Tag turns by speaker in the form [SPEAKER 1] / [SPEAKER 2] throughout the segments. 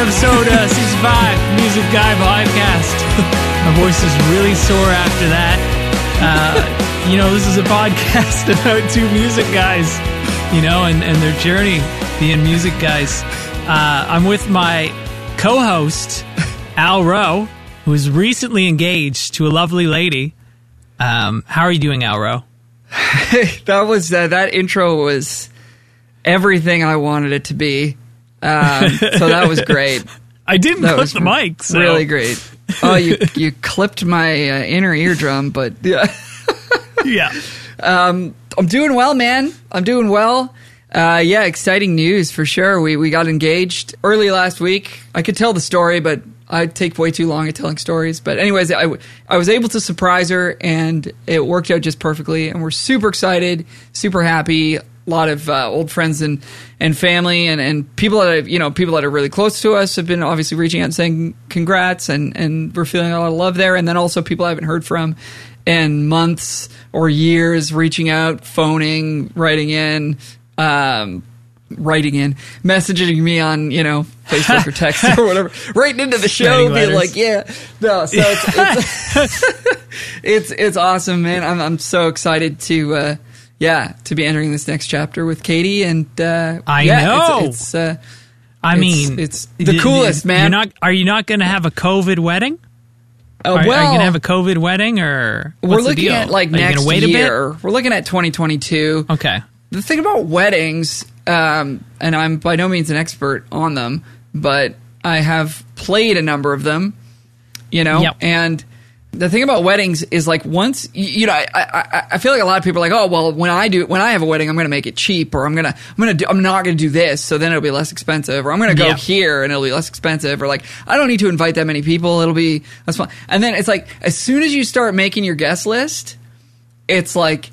[SPEAKER 1] episode uh, 65, Music Guy Podcast. My voice is really sore after that. Uh, you know, this is a podcast about two music guys, you know, and, and their journey being music guys. Uh, I'm with my co host, Al Rowe, who is recently engaged to a lovely lady. Um, how are you doing, Al Rowe?
[SPEAKER 2] that was uh, that intro was everything I wanted it to be. Um, so that was great.
[SPEAKER 1] I didn't
[SPEAKER 2] That
[SPEAKER 1] clip
[SPEAKER 2] was
[SPEAKER 1] the mic, so.
[SPEAKER 2] Really great. Oh, you you clipped my uh, inner eardrum, but yeah,
[SPEAKER 1] Yeah.
[SPEAKER 2] I'm doing well, man. I'm doing well. Uh, yeah, exciting news for sure. We we got engaged early last week. I could tell the story, but I take way too long at telling stories. But anyways, I, I was able to surprise her, and it worked out just perfectly. And we're super excited, super happy. A lot of uh, old friends and, and family and, and people that have, you know people that are really close to us have been obviously reaching out and saying congrats, and, and we're feeling a lot of love there. And then also people I haven't heard from in months or years, reaching out, phoning, writing in. Um, writing in, messaging me on, you know, Facebook or text or whatever, writing into the show, being
[SPEAKER 1] letters.
[SPEAKER 2] like, yeah, no, so it's, it's, it's, it's awesome, man. I'm, I'm so excited to, uh, yeah, to be entering this next chapter with Katie and, uh,
[SPEAKER 1] I
[SPEAKER 2] yeah,
[SPEAKER 1] know.
[SPEAKER 2] It's, it's uh,
[SPEAKER 1] I
[SPEAKER 2] It's-
[SPEAKER 1] mean,
[SPEAKER 2] it's the coolest, man.
[SPEAKER 1] You're not, are you not going to have a COVID wedding?
[SPEAKER 2] uh,
[SPEAKER 1] Are, are you going to have a COVID wedding or
[SPEAKER 2] we're looking at like
[SPEAKER 1] are
[SPEAKER 2] next
[SPEAKER 1] wait
[SPEAKER 2] year. We're looking at 2022.
[SPEAKER 1] Okay.
[SPEAKER 2] the thing about weddings, um, and I'm by no means an expert on them, but I have played a number of them, you know,
[SPEAKER 1] Yep.
[SPEAKER 2] and the thing about weddings is like once you, know, I, I I feel like a lot of people are like, oh well, when I do when I have a wedding, I'm going to make it cheap, or I'm gonna I'm gonna do, I'm not going to do this, so then it'll be less expensive, or I'm going to go
[SPEAKER 1] Yeah.
[SPEAKER 2] here and it'll be less expensive, or like I don't need to invite that many people, it'll be that's fine. And then it's like as soon as you start making your guest list, it's like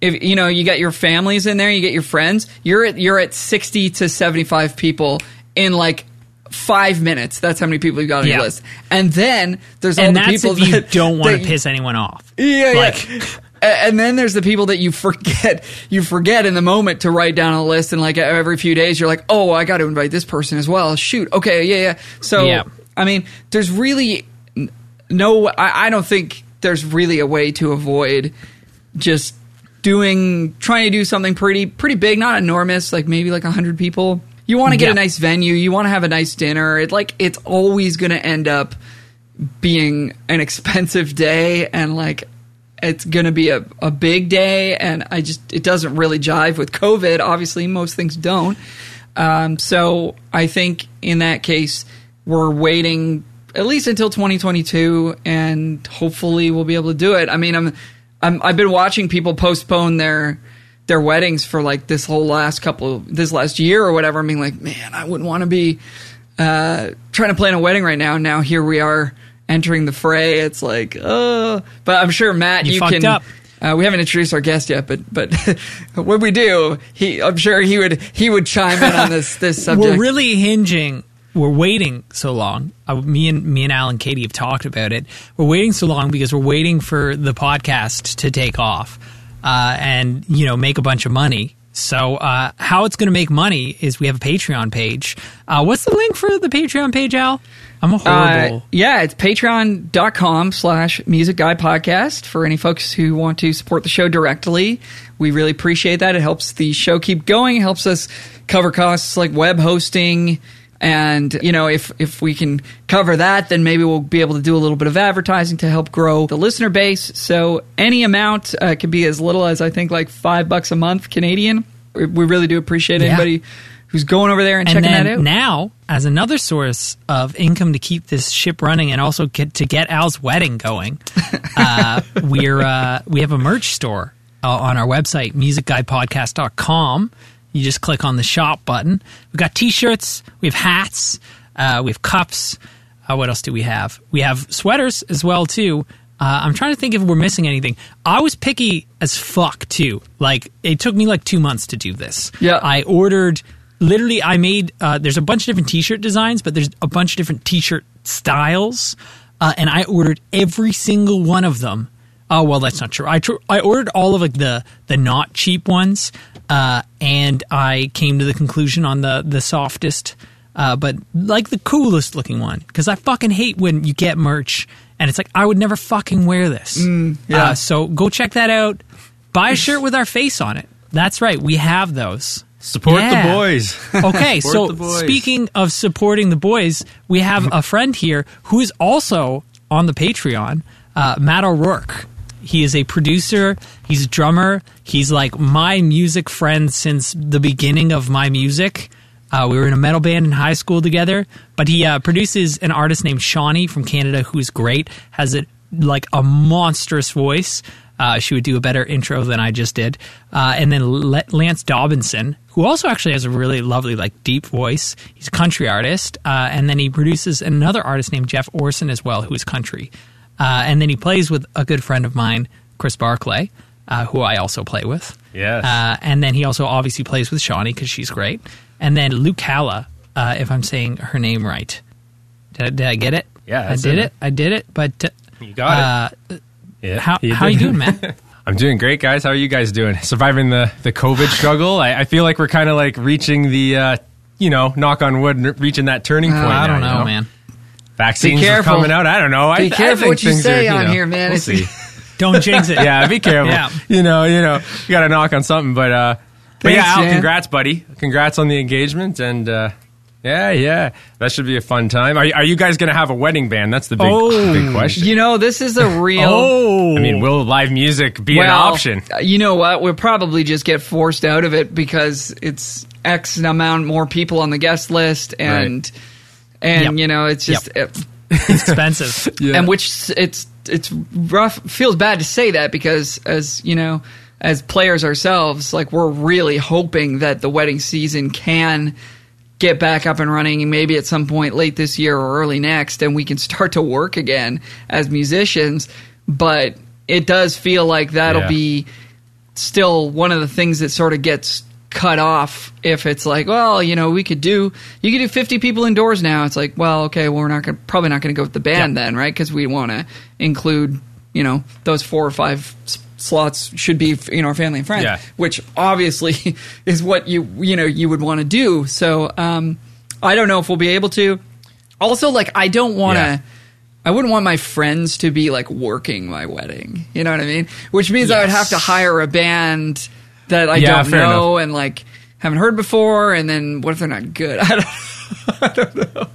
[SPEAKER 2] if you know you got your families in there, you get your friends, you're at you're at sixty to seventy five people in like five minutes. That's how many people you got on
[SPEAKER 1] Yeah.
[SPEAKER 2] your list. And then there's all
[SPEAKER 1] And
[SPEAKER 2] the people
[SPEAKER 1] if you
[SPEAKER 2] that
[SPEAKER 1] don't want to piss anyone off.
[SPEAKER 2] Yeah,
[SPEAKER 1] Like-
[SPEAKER 2] yeah. And then there's the people that you forget you forget in the moment to write down on a list, and like every few days you're like, oh, I got to invite this person as well. Shoot, okay, yeah, yeah. So
[SPEAKER 1] Yeah.
[SPEAKER 2] I mean, there's really no. I, I don't think there's really a way to avoid just doing trying to do something pretty pretty big, not enormous, like maybe like hundred people. You want to get
[SPEAKER 1] Yeah.
[SPEAKER 2] a nice venue. You want to have a nice dinner. It like it's always going to end up being an expensive day and like it's going to be a, a big day and i just it doesn't really jive with covid obviously most things don't um, so i think in that case we're waiting at least until 2022 and hopefully we'll be able to do it i mean i'm, I'm i've been watching people postpone their their weddings for like this whole last couple this last year or whatever i'm being like man i wouldn't want to be uh, trying to plan a wedding right now. Now here we are entering the fray. It's like, uh, but I'm sure Matt,
[SPEAKER 1] You
[SPEAKER 2] you,
[SPEAKER 1] fucked
[SPEAKER 2] can.
[SPEAKER 1] up.
[SPEAKER 2] Uh, we haven't introduced our guest yet, but but when we do, he I'm sure he would he would chime in on this this subject.
[SPEAKER 1] We're really hinging. We're waiting so long. Uh, me and me and Alan Katie have talked about it. We're waiting so long because we're waiting for the podcast to take off uh, and you know make a bunch of money. So uh, how it's going to make money is we have a Patreon page. Uh, what's the link for the Patreon page, Al? I'm a horrible.
[SPEAKER 2] Uh, yeah, it's patreon.com slash music guy podcast for any folks who want to support the show directly. We really appreciate that. It helps the show keep going, it helps us cover costs like web hosting. And, you know, if, if we can cover that, then maybe we'll be able to do a little bit of advertising to help grow the listener base. So any amount uh, could be as little as I think like five bucks a month Canadian. We we really do appreciate
[SPEAKER 1] Yeah.
[SPEAKER 2] anybody who's going over there and,
[SPEAKER 1] and
[SPEAKER 2] checking that out.
[SPEAKER 1] now, as another source of income to keep this ship running, and also get, to get Al's wedding going, uh, we're uh, we have a merch store uh, on our website, musicguypodcast.com. You just click on the shop button. We've got T-shirts, we have hats, uh, we have cups. Uh, what else do we have? We have sweaters as well too. Uh, I'm trying to think if we're missing anything. I was picky as fuck too. Like it took me like two months to do this.
[SPEAKER 2] Yeah.
[SPEAKER 1] I ordered literally. I made. Uh, there's a bunch of different T-shirt designs, but there's a bunch of different T-shirt styles, uh, and I ordered every single one of them. Oh well, that's not true. I tr- I ordered all of like the the not cheap ones, uh, and I came to the conclusion on the the softest uh, but like the coolest looking one because I fucking hate when you get merch and it's like I would never fucking wear this.
[SPEAKER 2] yeah.
[SPEAKER 1] Uh, so go check that out. Buy a shirt with our face on it. That's right, we have those.
[SPEAKER 3] Support
[SPEAKER 1] Yeah.
[SPEAKER 3] the boys.
[SPEAKER 1] Okay,
[SPEAKER 3] Support
[SPEAKER 1] so
[SPEAKER 3] boys.
[SPEAKER 1] speaking of supporting the boys, we have a friend here who is also on the Patreon, uh, Matt O'Rourke. He is a producer. He's a drummer. He's like my music friend since the beginning of my music. Uh, we were in a metal band in high school together, but he uh, produces an artist named Shawnee from Canada who's great, has a, like a monstrous voice. Uh, she would do a better intro than I just did. Uh, and then Le- Lance Dobinson, who also actually has a really lovely, like, deep voice. He's a country artist. Uh, and then he produces another artist named Jeff Orson as well, who is country. Uh, and then he plays with a good friend of mine, Chris Barclay, uh, who I also play with.
[SPEAKER 3] Yes.
[SPEAKER 1] Uh, and then he also obviously plays with Shawnee because she's great. And then Luke Halla, uh, if I'm saying her name right. Did I, did I get it?
[SPEAKER 3] Yeah,
[SPEAKER 1] I did
[SPEAKER 3] it.
[SPEAKER 1] it. I did it. But uh,
[SPEAKER 3] You got
[SPEAKER 1] uh,
[SPEAKER 3] Yeah,
[SPEAKER 1] how
[SPEAKER 3] you
[SPEAKER 1] how
[SPEAKER 3] did.
[SPEAKER 1] you doing, man?
[SPEAKER 3] I'm doing great, guys. How are you guys doing? Surviving the the COVID struggle. I, I feel like we're kind of like reaching the, uh, you know, knock on wood, reaching that turning point.
[SPEAKER 1] I don't
[SPEAKER 3] you
[SPEAKER 1] know, man.
[SPEAKER 3] Vaccines
[SPEAKER 2] Be
[SPEAKER 3] are
[SPEAKER 2] careful.
[SPEAKER 3] coming out. I don't know. I,
[SPEAKER 2] Be
[SPEAKER 3] I
[SPEAKER 2] careful
[SPEAKER 3] think
[SPEAKER 2] what you say
[SPEAKER 3] are,
[SPEAKER 2] on
[SPEAKER 3] know,
[SPEAKER 2] here, man.
[SPEAKER 3] We'll see.
[SPEAKER 1] Don't jinx it.
[SPEAKER 3] yeah, be careful.
[SPEAKER 1] Yeah.
[SPEAKER 3] You know, you know, you got to knock on something. But uh, but yeah, Al,
[SPEAKER 2] man.
[SPEAKER 3] congrats, buddy. Congrats on the engagement, and uh, yeah, yeah, that should be a fun time. Are, you- are you guys going to have a wedding band? That's the big
[SPEAKER 1] Oh.
[SPEAKER 3] big question.
[SPEAKER 2] You know, this is a real.
[SPEAKER 1] Oh,
[SPEAKER 3] I mean, will live music be an option?
[SPEAKER 2] You know what? We'll probably just get forced out of it because it's X amount more people on the guest list, and and
[SPEAKER 1] Yep.
[SPEAKER 2] you know, it's just.
[SPEAKER 1] it's expensive.
[SPEAKER 3] Yeah.
[SPEAKER 2] and which it's it's rough feels bad to say that because as you know as players ourselves like we're really hoping that the wedding season can get back up and running maybe at some point late this year or early next and we can start to work again as musicians but it does feel like that'll
[SPEAKER 3] Yeah.
[SPEAKER 2] be still one of the things that sort of gets cut off if it's like well you know we could do you could do 50 people indoors now it's like well okay well we're not gonna probably not gonna go with the band then right because we want to include you know those four or five s- slots should be you know our family and friends
[SPEAKER 3] Yeah.
[SPEAKER 2] which obviously is what you you know you would want to do so um i don't know if we'll be able to also like i don't want to
[SPEAKER 3] Yeah.
[SPEAKER 2] I wouldn't want my friends to be like working my wedding. You know what I mean? Which means I would have to hire a band that I
[SPEAKER 3] Yeah,
[SPEAKER 2] don't
[SPEAKER 3] fair
[SPEAKER 2] know and like haven't heard before. And then what if they're not good? I don't, I don't know.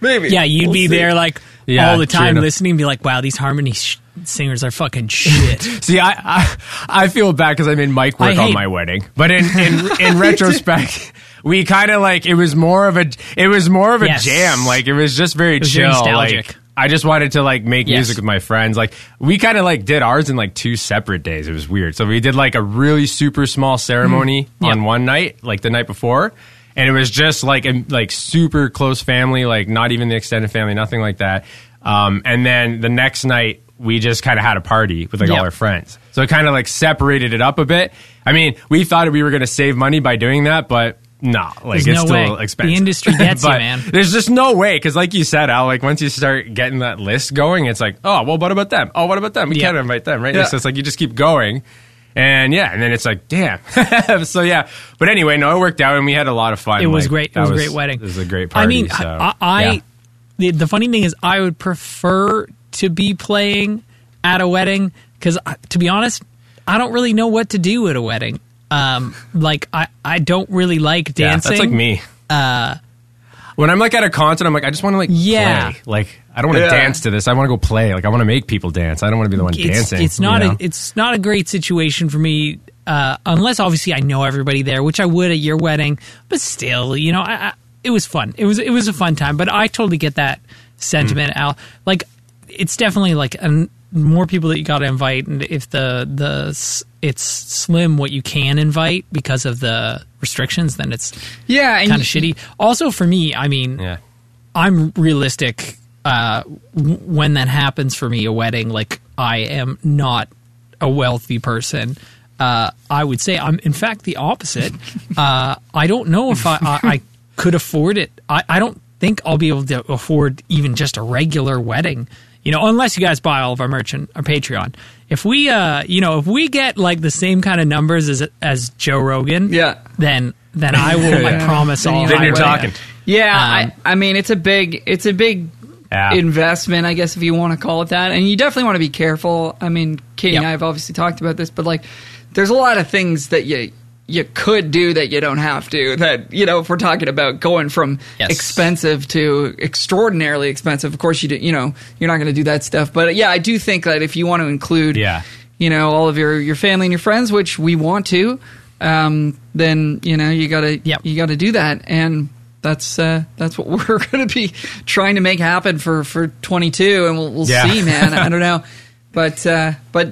[SPEAKER 2] Maybe.
[SPEAKER 1] Yeah, you'd
[SPEAKER 2] We'll
[SPEAKER 1] be
[SPEAKER 2] see.
[SPEAKER 1] there like
[SPEAKER 3] Yeah,
[SPEAKER 1] all the time listening, and be like, "Wow, these harmony sh- singers are fucking shit."
[SPEAKER 3] See, I I, I feel bad because I made Mike work
[SPEAKER 1] I
[SPEAKER 3] on my wedding, but in in, in retrospect, we kind of like it was more of a it was more of a
[SPEAKER 1] Yes.
[SPEAKER 3] jam. Like it was just very
[SPEAKER 1] was
[SPEAKER 3] chill.
[SPEAKER 1] very nostalgic.
[SPEAKER 3] Like I just wanted to like make
[SPEAKER 1] Yes.
[SPEAKER 3] music with my friends. Like we kind of like did ours in like two separate days. It was weird. So we did like a really super small ceremony
[SPEAKER 1] Mm-hmm. Yeah.
[SPEAKER 3] on one night, like the night before. And it was just like a like super close family, like not even the extended family, nothing like that. Um, and then the next night we just kind of had a party with like all our friends. So it kind of like separated it up a bit. I mean, we thought we were going to save money by doing that, but no, like
[SPEAKER 1] There's
[SPEAKER 3] it's
[SPEAKER 1] no
[SPEAKER 3] still
[SPEAKER 1] way.
[SPEAKER 3] expensive.
[SPEAKER 1] The industry gets you, man.
[SPEAKER 3] There's just no way because, like you said, Al, like once you start getting that list going, it's like, oh, well, what about them? Oh, what about them? We
[SPEAKER 1] Yeah.
[SPEAKER 3] can't invite them, right?
[SPEAKER 2] Yeah.
[SPEAKER 3] So it's like you just keep going. And yeah, and then it's like, damn. so yeah, but anyway, no, it worked out, and we had a lot of fun.
[SPEAKER 1] It was
[SPEAKER 3] Like,
[SPEAKER 1] great. It
[SPEAKER 3] that
[SPEAKER 1] was a great wedding.
[SPEAKER 3] It was a great party.
[SPEAKER 1] I mean,
[SPEAKER 3] so,
[SPEAKER 1] I, I
[SPEAKER 3] yeah.
[SPEAKER 1] the, the funny thing is, I would prefer to be playing at a wedding because, uh, to be honest, I don't really know what to do at a wedding. Um, like I, I don't really like
[SPEAKER 3] Yeah,
[SPEAKER 1] dancing.
[SPEAKER 3] that's like me. Uh, when I'm like at a concert, I'm like, I just want to like
[SPEAKER 1] Yeah.
[SPEAKER 3] play. Like, I don't want to
[SPEAKER 2] Yeah.
[SPEAKER 3] dance to this. I want to go play. Like, I want to make people dance. I don't want to be the one
[SPEAKER 1] it's,
[SPEAKER 3] dancing.
[SPEAKER 1] it's not
[SPEAKER 3] you know?
[SPEAKER 1] a it's not a great situation for me uh, unless obviously I know everybody there, which I would at your wedding. But still, you know, I, I, it was fun. It was it was a fun time. But I totally get that sentiment,
[SPEAKER 3] Mm.
[SPEAKER 1] Al. Like it's definitely like an, more people that you got to invite, and if the the s- it's slim what you can invite because of the restrictions, then it's
[SPEAKER 2] Yeah. And
[SPEAKER 1] kind of shitty. Also, for me, I mean,
[SPEAKER 3] yeah.
[SPEAKER 1] I'm realistic uh, w- when that happens for me, a wedding. Like I am not a wealthy person. Uh, I would say I'm, in fact, the opposite. uh, I don't know if I, I, I could afford it. I, I don't think I'll be able to afford even just a regular wedding. You know, unless you guys buy all of our merch on our Patreon. If we, uh, you know, if we get like the same kind of numbers as as Joe Rogan,
[SPEAKER 2] Yeah.
[SPEAKER 1] then then I will. I promise.
[SPEAKER 2] Then
[SPEAKER 1] I'll
[SPEAKER 3] Then you're
[SPEAKER 1] a
[SPEAKER 3] talking.
[SPEAKER 1] wedding.
[SPEAKER 2] Yeah,
[SPEAKER 1] Um,
[SPEAKER 2] I, I mean it's a big it's a big
[SPEAKER 3] Yeah.
[SPEAKER 2] investment, I guess if you want to call it that. And you definitely want to be careful. I mean, Katie
[SPEAKER 1] Yep.
[SPEAKER 2] and I have obviously talked about this, but like there's a lot of things that you you could do that you don't have to. That you know, if we're talking about going from
[SPEAKER 1] Yes.
[SPEAKER 2] expensive to extraordinarily expensive, of course you do, you know you're not going to do that stuff. But yeah, I do think that if you want to include
[SPEAKER 3] Yeah.
[SPEAKER 2] you know all of your your family and your friends, which we want to, um, then you know you gotta
[SPEAKER 1] Yep.
[SPEAKER 2] you gotta do that, and that's uh, that's what we're going to be trying to make happen for for 22, and we'll, we'll
[SPEAKER 3] Yeah.
[SPEAKER 2] see, man. I don't know, but uh, but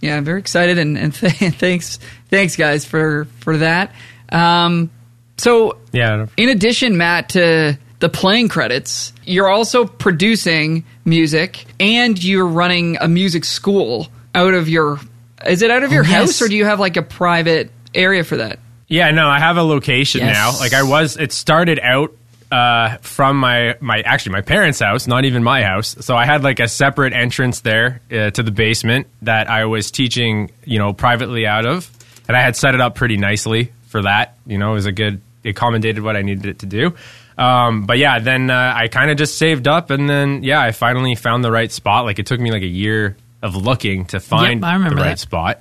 [SPEAKER 2] yeah, I'm very excited, and, and th- thanks thanks guys for for that. Um, so
[SPEAKER 3] Yeah.
[SPEAKER 2] in addition, Matt, to the playing credits, you're also producing music and you're running a music school out of your. Is it out of your
[SPEAKER 1] Oh,
[SPEAKER 2] house
[SPEAKER 1] yes.
[SPEAKER 2] or do you have like a private area for that?
[SPEAKER 3] Yeah, no, I have a location
[SPEAKER 1] Yes.
[SPEAKER 3] now. Like I was, it started out uh, from my my actually my parents' house, not even my house. So I had like a separate entrance there uh, to the basement that I was teaching, you know, privately out of, and I had set it up pretty nicely for that. You know, it was a good, it accommodated what I needed it to do. Um, but yeah, then uh, I kind of just saved up, and then yeah, I finally found the right spot. Like it took me like a year of looking to find
[SPEAKER 1] remember
[SPEAKER 3] the right
[SPEAKER 1] that.
[SPEAKER 3] spot.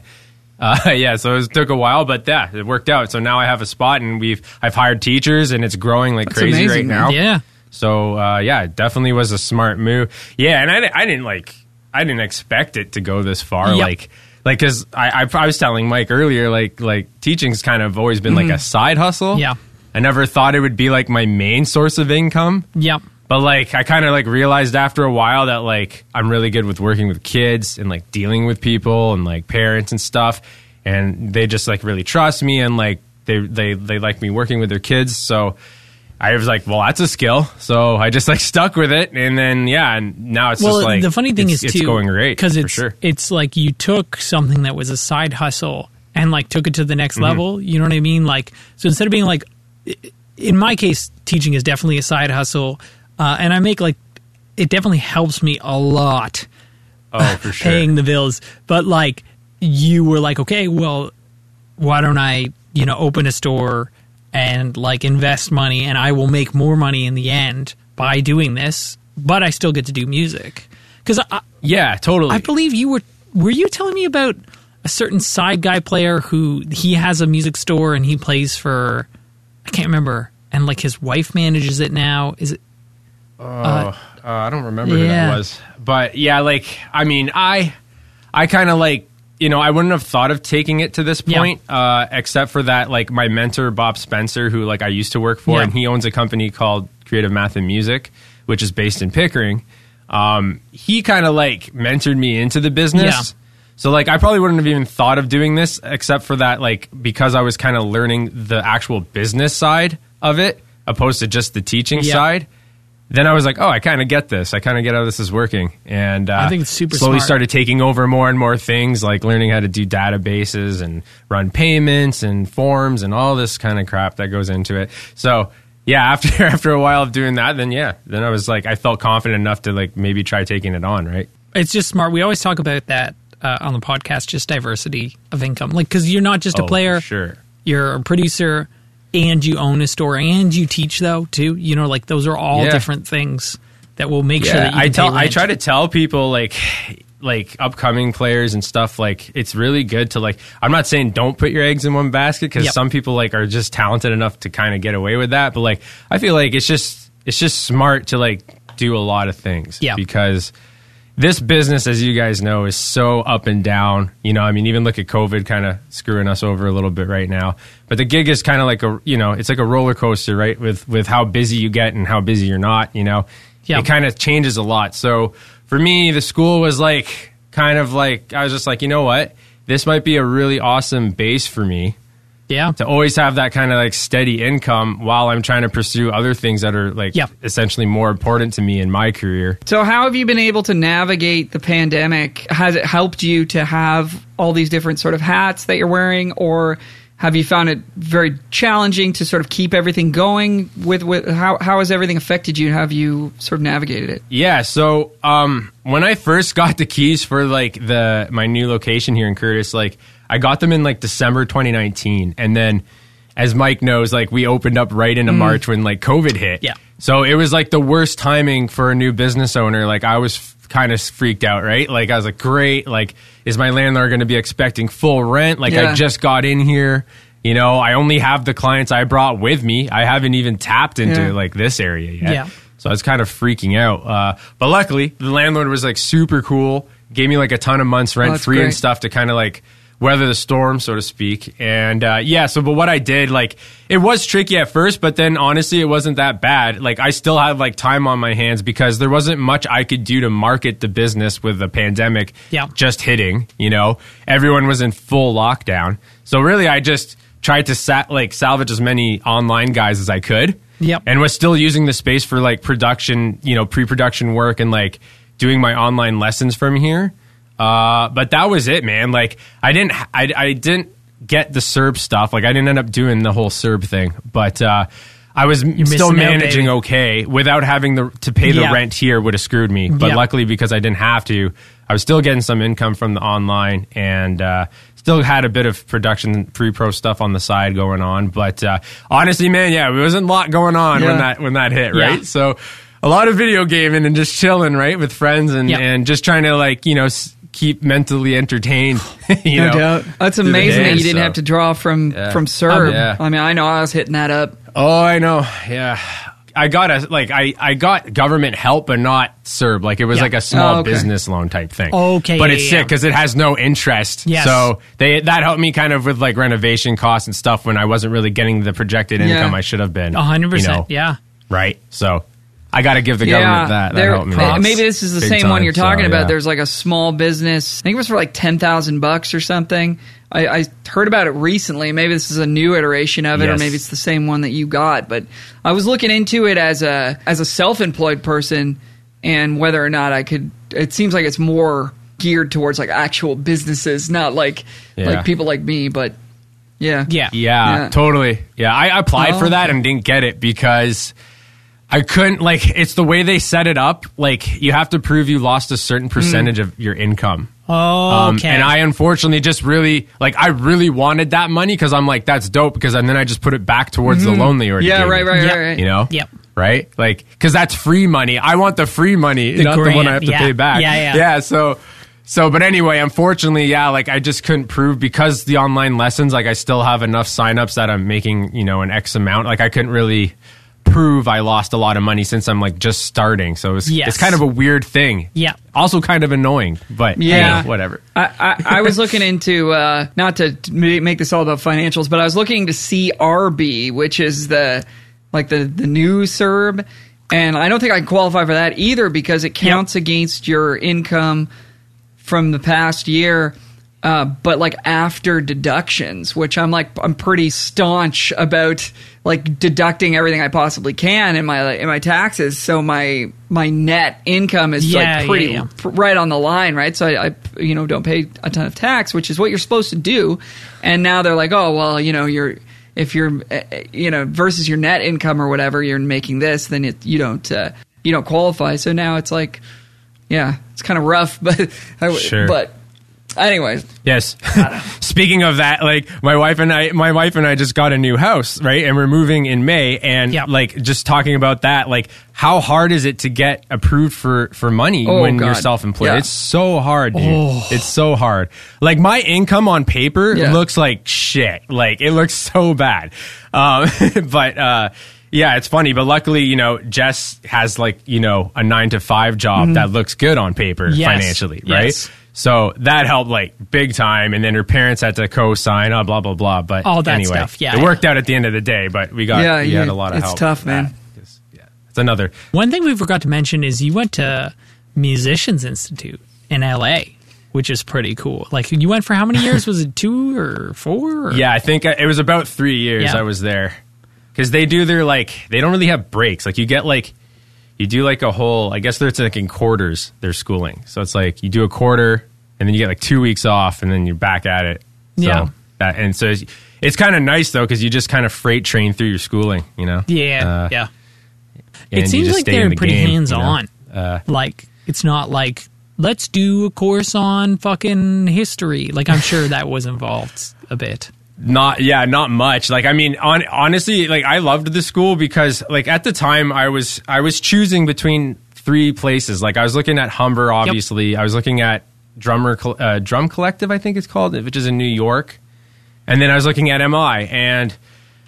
[SPEAKER 3] Uh, yeah, so it took a while, but yeah, it worked out. So now I have a spot, and we've I've hired teachers, and it's growing like
[SPEAKER 2] That's
[SPEAKER 3] crazy
[SPEAKER 2] amazing,
[SPEAKER 3] right
[SPEAKER 2] man.
[SPEAKER 3] now.
[SPEAKER 1] Yeah.
[SPEAKER 3] So uh, yeah, it definitely was a smart move. Yeah, and I, I didn't like I didn't expect it to go this far.
[SPEAKER 1] Yep.
[SPEAKER 3] Like like because I, I I was telling Mike earlier, like like teaching's kind of always been like a side hustle.
[SPEAKER 1] Mm-hmm. Yeah.
[SPEAKER 3] I never thought it would be like my main source of income.
[SPEAKER 1] Yep.
[SPEAKER 3] But like I kind of like realized after a while that like I'm really good with working with kids and like dealing with people and like parents and stuff and they just like really trust me and like they they they like me working with their kids so I was like well that's a skill so I just like stuck with it and then yeah and now it's
[SPEAKER 1] Well,
[SPEAKER 3] just like
[SPEAKER 1] the funny thing
[SPEAKER 3] it's,
[SPEAKER 1] is
[SPEAKER 3] it's
[SPEAKER 1] too
[SPEAKER 3] going great
[SPEAKER 1] because it's
[SPEAKER 3] sure
[SPEAKER 1] it's like you took something that was a side hustle and like took it to the
[SPEAKER 3] Mm-hmm.
[SPEAKER 1] next level. You know what I mean? Like so instead of being like, in my case, teaching is definitely a side hustle, uh, and I make like it definitely helps me a lot
[SPEAKER 3] oh for sure
[SPEAKER 1] paying the bills. But like you were like, okay, well, why don't I, you know, open a store and like invest money and I will make more money in the end by doing this, but I still get to do music. I,
[SPEAKER 3] yeah totally
[SPEAKER 1] I believe you were were you telling me about a certain side guy player who he has a music store and he plays for I can't remember and like his wife manages it now. Is it
[SPEAKER 3] Uh, I don't remember who
[SPEAKER 1] yeah.
[SPEAKER 3] that was, but yeah, like I mean, I, I kind of like you know I wouldn't have thought of taking it to this
[SPEAKER 1] Yeah.
[SPEAKER 3] point, uh, except for that like my mentor Bob Spencer, who like I used to work for,
[SPEAKER 1] Yeah.
[SPEAKER 3] and he owns a company called Creative Math and Music, which is based in Pickering. Um, he kind of like mentored me into the business.
[SPEAKER 1] Yeah.
[SPEAKER 3] So like I probably wouldn't have even thought of doing this except for that like because I was kind of learning the actual business side of it opposed to just the teaching
[SPEAKER 1] Yeah.
[SPEAKER 3] side. Then I was like, oh, I kind of get this. I kind of get how this is working, and uh,
[SPEAKER 1] I think it's super
[SPEAKER 3] slowly
[SPEAKER 1] smart.
[SPEAKER 3] started taking over more and more things, like learning how to do databases and run payments and forms and all this kind of crap that goes into it. So yeah, after after a while of doing that, then yeah, then I was like, I felt confident enough to like maybe try taking it on, right?
[SPEAKER 1] it's just smart. We always talk about that uh, on the podcast, just diversity of income. Like, because you're not just a
[SPEAKER 3] Oh,
[SPEAKER 1] player,
[SPEAKER 3] sure.
[SPEAKER 1] you're a producer, and you own a store, and you teach though too. You know, like those are all
[SPEAKER 3] Yeah.
[SPEAKER 1] different things that will make sure that you
[SPEAKER 3] I tell I try to tell people like like upcoming players and stuff like it's really good to like I'm not saying don't put your eggs in one basket cuz
[SPEAKER 1] Yep.
[SPEAKER 3] some people like are just talented enough to kind of get away with that but like I feel like it's just it's just smart to like do a lot of things
[SPEAKER 1] Yeah.
[SPEAKER 3] because this business as you guys know is so up and down. You know i mean even look at covid kind of screwing us over a little bit right now. But the gig is kind of like a you know it's like a roller coaster right with with how busy you get and how busy you're not you know?
[SPEAKER 1] Yeah.
[SPEAKER 3] it kind of changes a lot. So for me the school was like kind of like i was just like you know what? This might be a really awesome base for me
[SPEAKER 1] yeah.
[SPEAKER 3] to always have that kind of like steady income while i'm trying to pursue other things that are like
[SPEAKER 1] Yeah.
[SPEAKER 3] essentially more important to me in my career
[SPEAKER 2] So, how have you been able to navigate the pandemic? Has it helped you to have all these different sort of hats that you're wearing, or have you found it very challenging to sort of keep everything going? With, with how how has everything affected you? Have you sort of navigated it?
[SPEAKER 3] Yeah, so um, when I first got the keys for like the my new location here in Courtice, like I got them in like December 2019, and then as Mike knows, like we opened up right into March when like COVID hit.
[SPEAKER 1] Yeah.
[SPEAKER 3] So it was like the worst timing for a new business owner. Like I was f- kind of freaked out, right? Like I was like, great. Like, is my landlord going to be expecting full rent? Like
[SPEAKER 2] Yeah.
[SPEAKER 3] I just got in here. You know, I only have the clients I brought with me. I haven't even tapped into
[SPEAKER 2] Yeah.
[SPEAKER 3] like this area yet.
[SPEAKER 1] Yeah.
[SPEAKER 3] So I was kind of freaking out. Uh, but luckily, the landlord was like super cool. Gave me like a ton of months rent
[SPEAKER 2] Oh,
[SPEAKER 3] free and stuff to kind of like weather the storm, so to speak. And uh, yeah, so but what I did, like, it was tricky at first, but then honestly, it wasn't that bad. Like, I still had like time on my hands because there wasn't much I could do to market the business with the pandemic
[SPEAKER 1] Yeah.
[SPEAKER 3] just hitting. You know, everyone was in full lockdown, so really, I just tried to sa- like salvage as many online guys as I could.
[SPEAKER 1] Yep.
[SPEAKER 3] And was still using the space for like production, you know, pre-production work and like doing my online lessons from here. Uh, but that was it, man. Like I didn't, I, I didn't get the CERB stuff. Like I didn't end up doing the whole CERB thing, but, uh, I was still
[SPEAKER 1] missing out,
[SPEAKER 3] managing
[SPEAKER 1] baby.
[SPEAKER 3] okay without having the to pay the
[SPEAKER 1] Yeah.
[SPEAKER 3] rent here would have screwed me. But
[SPEAKER 1] Yeah.
[SPEAKER 3] luckily because I didn't have to, I was still getting some income from the online and uh, still had a bit of production pre pro stuff on the side going on. But uh, honestly, man, yeah, there wasn't a lot going on when that when that hit,
[SPEAKER 1] Yeah.
[SPEAKER 3] right? So a lot of video gaming and just chilling, right, with friends and
[SPEAKER 1] Yeah.
[SPEAKER 3] and just trying to like you know keep mentally entertained. you
[SPEAKER 2] No
[SPEAKER 3] know,
[SPEAKER 2] doubt. That's amazing that you didn't
[SPEAKER 3] so.
[SPEAKER 2] have to draw from
[SPEAKER 3] Yeah.
[SPEAKER 2] from um, CERB.
[SPEAKER 3] Yeah.
[SPEAKER 2] I mean, I know I was hitting that up.
[SPEAKER 3] Oh, I know. Yeah. I got a like I, I got government help but not CERB like it was
[SPEAKER 1] Yeah.
[SPEAKER 3] like a small
[SPEAKER 2] Oh, okay.
[SPEAKER 3] business loan type thing.
[SPEAKER 1] Okay,
[SPEAKER 3] but
[SPEAKER 1] yeah,
[SPEAKER 3] it's
[SPEAKER 1] yeah,
[SPEAKER 3] sick because it has no interest.
[SPEAKER 1] Yes.
[SPEAKER 3] So they that helped me kind of with like renovation costs and stuff when I wasn't really getting the projected
[SPEAKER 2] Yeah.
[SPEAKER 3] income I should have been.
[SPEAKER 1] A hundred
[SPEAKER 3] you know,
[SPEAKER 1] percent. Yeah.
[SPEAKER 3] Right. So I got to give the government that. That helped me.
[SPEAKER 2] Maybe this is the
[SPEAKER 3] Big
[SPEAKER 2] same
[SPEAKER 3] time.
[SPEAKER 2] one you're talking
[SPEAKER 3] So,
[SPEAKER 2] about.
[SPEAKER 3] yeah.
[SPEAKER 2] There's like a small business. I think it was for like ten thousand bucks or something. I, I heard about it recently. Maybe this is a new iteration of it, or
[SPEAKER 3] Yes.
[SPEAKER 2] maybe it's the same one that you got. But I was looking into it as a as a self-employed person, and whether or not I could. It seems like it's more geared towards like actual businesses, not like
[SPEAKER 3] Yeah.
[SPEAKER 2] like people like me. But yeah,
[SPEAKER 1] Yeah.
[SPEAKER 3] Yeah,
[SPEAKER 2] Yeah.
[SPEAKER 3] totally. Yeah, I applied
[SPEAKER 2] Oh,
[SPEAKER 3] for that and didn't get it because I couldn't like it's the way they set it up. Like you have to prove you lost a certain percentage of your income.
[SPEAKER 1] Oh,
[SPEAKER 3] Um,
[SPEAKER 1] okay.
[SPEAKER 3] and I unfortunately just really like I really wanted that money because I'm like that's dope because and then I just put it back towards the loan they already
[SPEAKER 2] yeah,
[SPEAKER 3] gave
[SPEAKER 2] right,
[SPEAKER 3] me,
[SPEAKER 2] right,
[SPEAKER 1] Yep.
[SPEAKER 2] right, right.
[SPEAKER 3] You know,
[SPEAKER 1] Yep.
[SPEAKER 3] right? Like because that's free money. I want the free money, not the one I have to
[SPEAKER 1] yeah.
[SPEAKER 3] pay back.
[SPEAKER 1] Yeah, yeah.
[SPEAKER 3] yeah. So. So, but anyway, unfortunately, yeah, like I just couldn't prove because the online lessons, like I still have enough signups that I'm making, you know, an X amount. Like I couldn't really prove I lost a lot of money since I'm like just starting. So it's,
[SPEAKER 1] Yes.
[SPEAKER 3] it's kind of a weird thing.
[SPEAKER 1] Yeah.
[SPEAKER 3] Also kind of annoying, but yeah,
[SPEAKER 2] Yeah.
[SPEAKER 3] whatever.
[SPEAKER 2] I, I, I was looking into uh, not to make this all about financials, but I was looking to CRB, which is the like the the new CERB, and I don't think I can qualify for that either because it counts against your income from the past year. Uh, but like after deductions, which I'm like I'm pretty staunch about like deducting everything I possibly can in my in my taxes. So my my net income is
[SPEAKER 1] Yeah,
[SPEAKER 2] like pretty
[SPEAKER 1] yeah.
[SPEAKER 2] pr- right on the line, right? So I, I, you know, don't pay a ton of tax, which is what you're supposed to do. And now they're like, oh, well, you know, you're if you're, uh, uh, you know, versus your net income or whatever, you're making this, then it, you don't, uh, you don't qualify. So now it's like, yeah, it's kind of rough, but, I, w-
[SPEAKER 3] Sure.
[SPEAKER 2] but anyways,
[SPEAKER 3] Yes. Speaking of that, like my wife and I, my wife and I just got a new house, right? And we're moving in May, and
[SPEAKER 1] Yep.
[SPEAKER 3] like just talking about that, like how hard is it to get approved for for money
[SPEAKER 2] Oh,
[SPEAKER 3] when you're self-employed?
[SPEAKER 2] Yeah.
[SPEAKER 3] It's so hard, dude.
[SPEAKER 1] Oh.
[SPEAKER 3] It's so hard. Like my income on paper
[SPEAKER 2] Yeah.
[SPEAKER 3] looks like shit. Like it looks so bad. Um, but uh, yeah, it's funny. But luckily, you know, Jess has like you know a nine to five job that looks good on paper
[SPEAKER 1] Yes.
[SPEAKER 3] financially, right?
[SPEAKER 1] Yes.
[SPEAKER 3] So that helped like big time, and then her parents had to co-sign, oh, blah blah blah. But
[SPEAKER 1] All that
[SPEAKER 3] anyway,
[SPEAKER 1] stuff, yeah,
[SPEAKER 3] it worked out at the end of the day. But we got
[SPEAKER 2] Yeah,
[SPEAKER 3] we
[SPEAKER 2] you-
[SPEAKER 3] had a lot of
[SPEAKER 2] it's
[SPEAKER 3] help.
[SPEAKER 2] tough,
[SPEAKER 3] with that.
[SPEAKER 2] man.
[SPEAKER 3] 'Cause, Yeah, it's another.
[SPEAKER 1] One thing we forgot to mention is you went to Musicians Institute in LA, which is pretty cool. Like you went for how many years? Was it two or four? Or?
[SPEAKER 3] Yeah, I think I- it was about three years
[SPEAKER 1] Yeah.
[SPEAKER 3] I was there because they do their like they don't really have breaks. Like you get like you do like a whole. I guess it's like in quarters. Their schooling, so it's like you do a quarter and then you get like two weeks off and then you're back at it. So
[SPEAKER 1] Yeah.
[SPEAKER 3] That, and so it's, it's kind of nice though because you just kind of freight train through your schooling. You know.
[SPEAKER 1] Yeah,
[SPEAKER 3] Uh,
[SPEAKER 1] yeah. It seems like they're
[SPEAKER 3] the
[SPEAKER 1] pretty
[SPEAKER 3] game, you know?
[SPEAKER 1] hands on.
[SPEAKER 3] Uh,
[SPEAKER 1] like it's not like let's do a course on fucking history. Like I'm sure that was involved a bit.
[SPEAKER 3] Not yeah, not much. Like I mean, on, honestly, like I loved the school because like at the time I was I was choosing between three places. Like I was looking at Humber, obviously. I was looking at Drummer uh, Drum Collective, I think it's called, which is in New York, and then I was looking at MI and.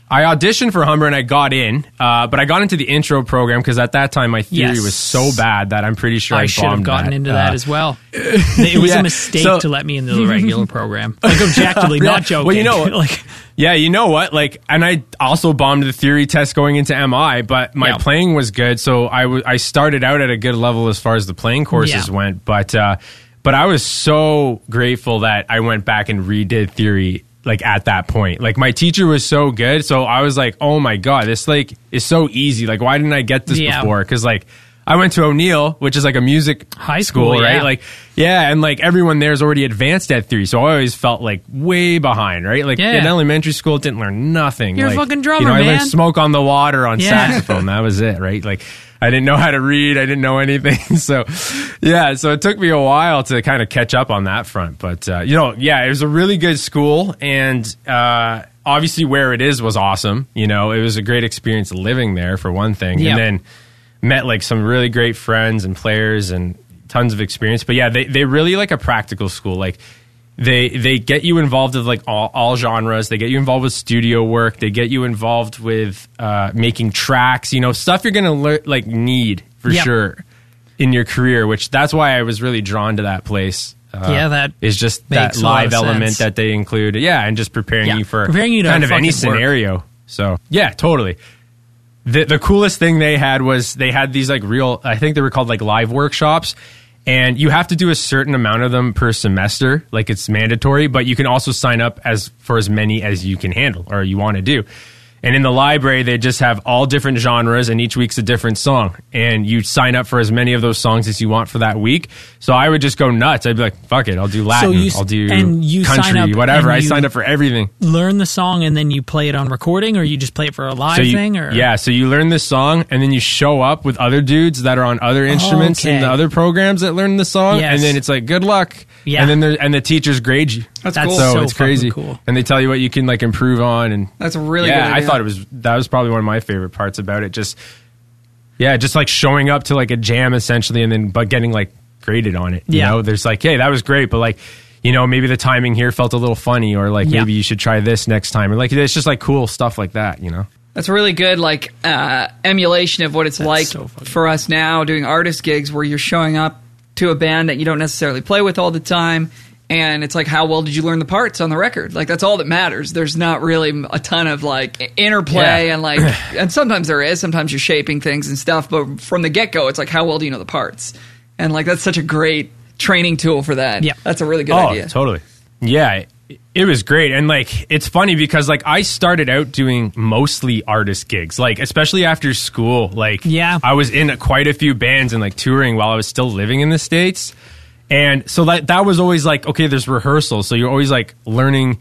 [SPEAKER 3] I auditioned for Humber and I got in, uh, but I got into the intro program because at that time my theory
[SPEAKER 1] Yes.
[SPEAKER 3] was so bad that I'm pretty sure I,
[SPEAKER 1] I should have gotten
[SPEAKER 3] that.
[SPEAKER 1] into
[SPEAKER 3] Uh,
[SPEAKER 1] that as well. It was
[SPEAKER 3] Yeah,
[SPEAKER 1] a mistake
[SPEAKER 3] so-
[SPEAKER 1] to let me into the regular program. Like objectively, not joking.
[SPEAKER 3] well, you know-
[SPEAKER 1] like
[SPEAKER 3] Yeah, you know what? Like, and I also bombed the theory test going into MI, but my
[SPEAKER 1] Yeah.
[SPEAKER 3] playing was good, so I w- I started out at a good level as far as the playing courses
[SPEAKER 1] Yeah.
[SPEAKER 3] went. But uh, but I was so grateful that I went back and redid theory like at that point. Like my teacher was so good, so I was like, oh my god, this like is so easy. Like, why didn't I get this
[SPEAKER 1] Yeah.
[SPEAKER 3] before? Because like. I went to O'Neill, which is like a music
[SPEAKER 1] High school,
[SPEAKER 3] right?
[SPEAKER 1] yeah.
[SPEAKER 3] Like, yeah, and like everyone there's already advanced at 3, so I always felt like way behind, right? Like
[SPEAKER 1] Yeah.
[SPEAKER 3] in elementary school, didn't learn nothing.
[SPEAKER 1] You're a
[SPEAKER 3] like,
[SPEAKER 1] fucking drummer,
[SPEAKER 3] You know, I
[SPEAKER 1] man.
[SPEAKER 3] learned "Smoke on the Water" on
[SPEAKER 1] Yeah.
[SPEAKER 3] saxophone. That was it, right? Like, I didn't know how to read. I didn't know anything. So, yeah, so it took me a while to kind of catch up on that front. But uh, you know, yeah, it was a really good school, and uh, obviously where it is was awesome. You know, it was a great experience living there for one thing,
[SPEAKER 1] Yep.
[SPEAKER 3] and then met like some really great friends and players and tons of experience. But yeah, they they really like a practical school. Like they they get you involved with like all, all genres. They get you involved with studio work. They get you involved with uh, making tracks. You know, stuff you're gonna lear- like need for
[SPEAKER 1] Yep.
[SPEAKER 3] sure in your career. Which that's why I was really drawn to that place. Uh,
[SPEAKER 1] Yeah, that
[SPEAKER 3] is just that
[SPEAKER 1] makes a lot
[SPEAKER 3] live element
[SPEAKER 1] sense.
[SPEAKER 3] that they include. Yeah, and just preparing
[SPEAKER 1] Yeah,
[SPEAKER 3] you for
[SPEAKER 1] preparing you to
[SPEAKER 3] kind of any
[SPEAKER 1] fucking work.
[SPEAKER 3] scenario. So yeah, totally the the coolest thing they had was they had these like real I think they were called like live workshops and you have to do a certain amount of them per semester like it's mandatory but you can also sign up as for as many as you can handle or you want to do and in the library they just have all different genres and each week's a different song and you sign up for as many of those songs as you want for that week so i would just go nuts i'd be like fuck it i'll do latin
[SPEAKER 1] you s-
[SPEAKER 3] i'll do
[SPEAKER 1] and you sign
[SPEAKER 3] country
[SPEAKER 1] up
[SPEAKER 3] whatever
[SPEAKER 1] and
[SPEAKER 3] i signed up for everything
[SPEAKER 1] learn the song and then you play it on recording, or you just play it for a live
[SPEAKER 3] so you,
[SPEAKER 1] thing, or
[SPEAKER 3] yeah, so you learn this song and then you show up with other dudes that are on other oh, instruments in
[SPEAKER 1] Okay.
[SPEAKER 3] the other programs that learn the song,
[SPEAKER 1] Yes.
[SPEAKER 3] and then it's like good luck.
[SPEAKER 1] Yeah.
[SPEAKER 3] and then there, and the teachers grade you.
[SPEAKER 2] That's
[SPEAKER 1] That's
[SPEAKER 2] cool.
[SPEAKER 3] So,
[SPEAKER 1] so
[SPEAKER 3] it's crazy,
[SPEAKER 1] cool.
[SPEAKER 3] and they tell you what you can like improve on, and
[SPEAKER 2] That's a really
[SPEAKER 3] yeah.
[SPEAKER 2] good
[SPEAKER 3] I
[SPEAKER 2] idea.
[SPEAKER 3] Thought it was that was probably one of my favorite parts about it. Just yeah, just like showing up to like a jam essentially, and then but getting like graded on it. You
[SPEAKER 1] Yeah.
[SPEAKER 3] know, there's like, hey, that was great, but like. You know, maybe the timing here felt a little funny, or like
[SPEAKER 1] Yeah.
[SPEAKER 3] maybe you should try this next time, or like it's just like cool stuff like that. You know,
[SPEAKER 2] That's a really good like uh, emulation of what it's like
[SPEAKER 1] so
[SPEAKER 2] for us now doing artist gigs where you're showing up to a band that you don't necessarily play with all the time and it's like how well did you learn the parts on the record like that's all that matters there's not really a ton of like interplay
[SPEAKER 3] Yeah.
[SPEAKER 2] and like and sometimes there is sometimes you're shaping things and stuff but from the get-go it's like how well do you know the parts and like that's such a great training tool for that
[SPEAKER 1] Yeah.
[SPEAKER 2] that's a really good
[SPEAKER 3] oh,
[SPEAKER 2] idea
[SPEAKER 3] totally. Yeah, it, it was great, and like it's funny because like I started out doing mostly artist gigs, like especially after school. Like,
[SPEAKER 1] Yeah.
[SPEAKER 3] I was in quite a few bands and like touring while I was still living in the states, and so that that was always like okay, there's rehearsal. so you're always like learning.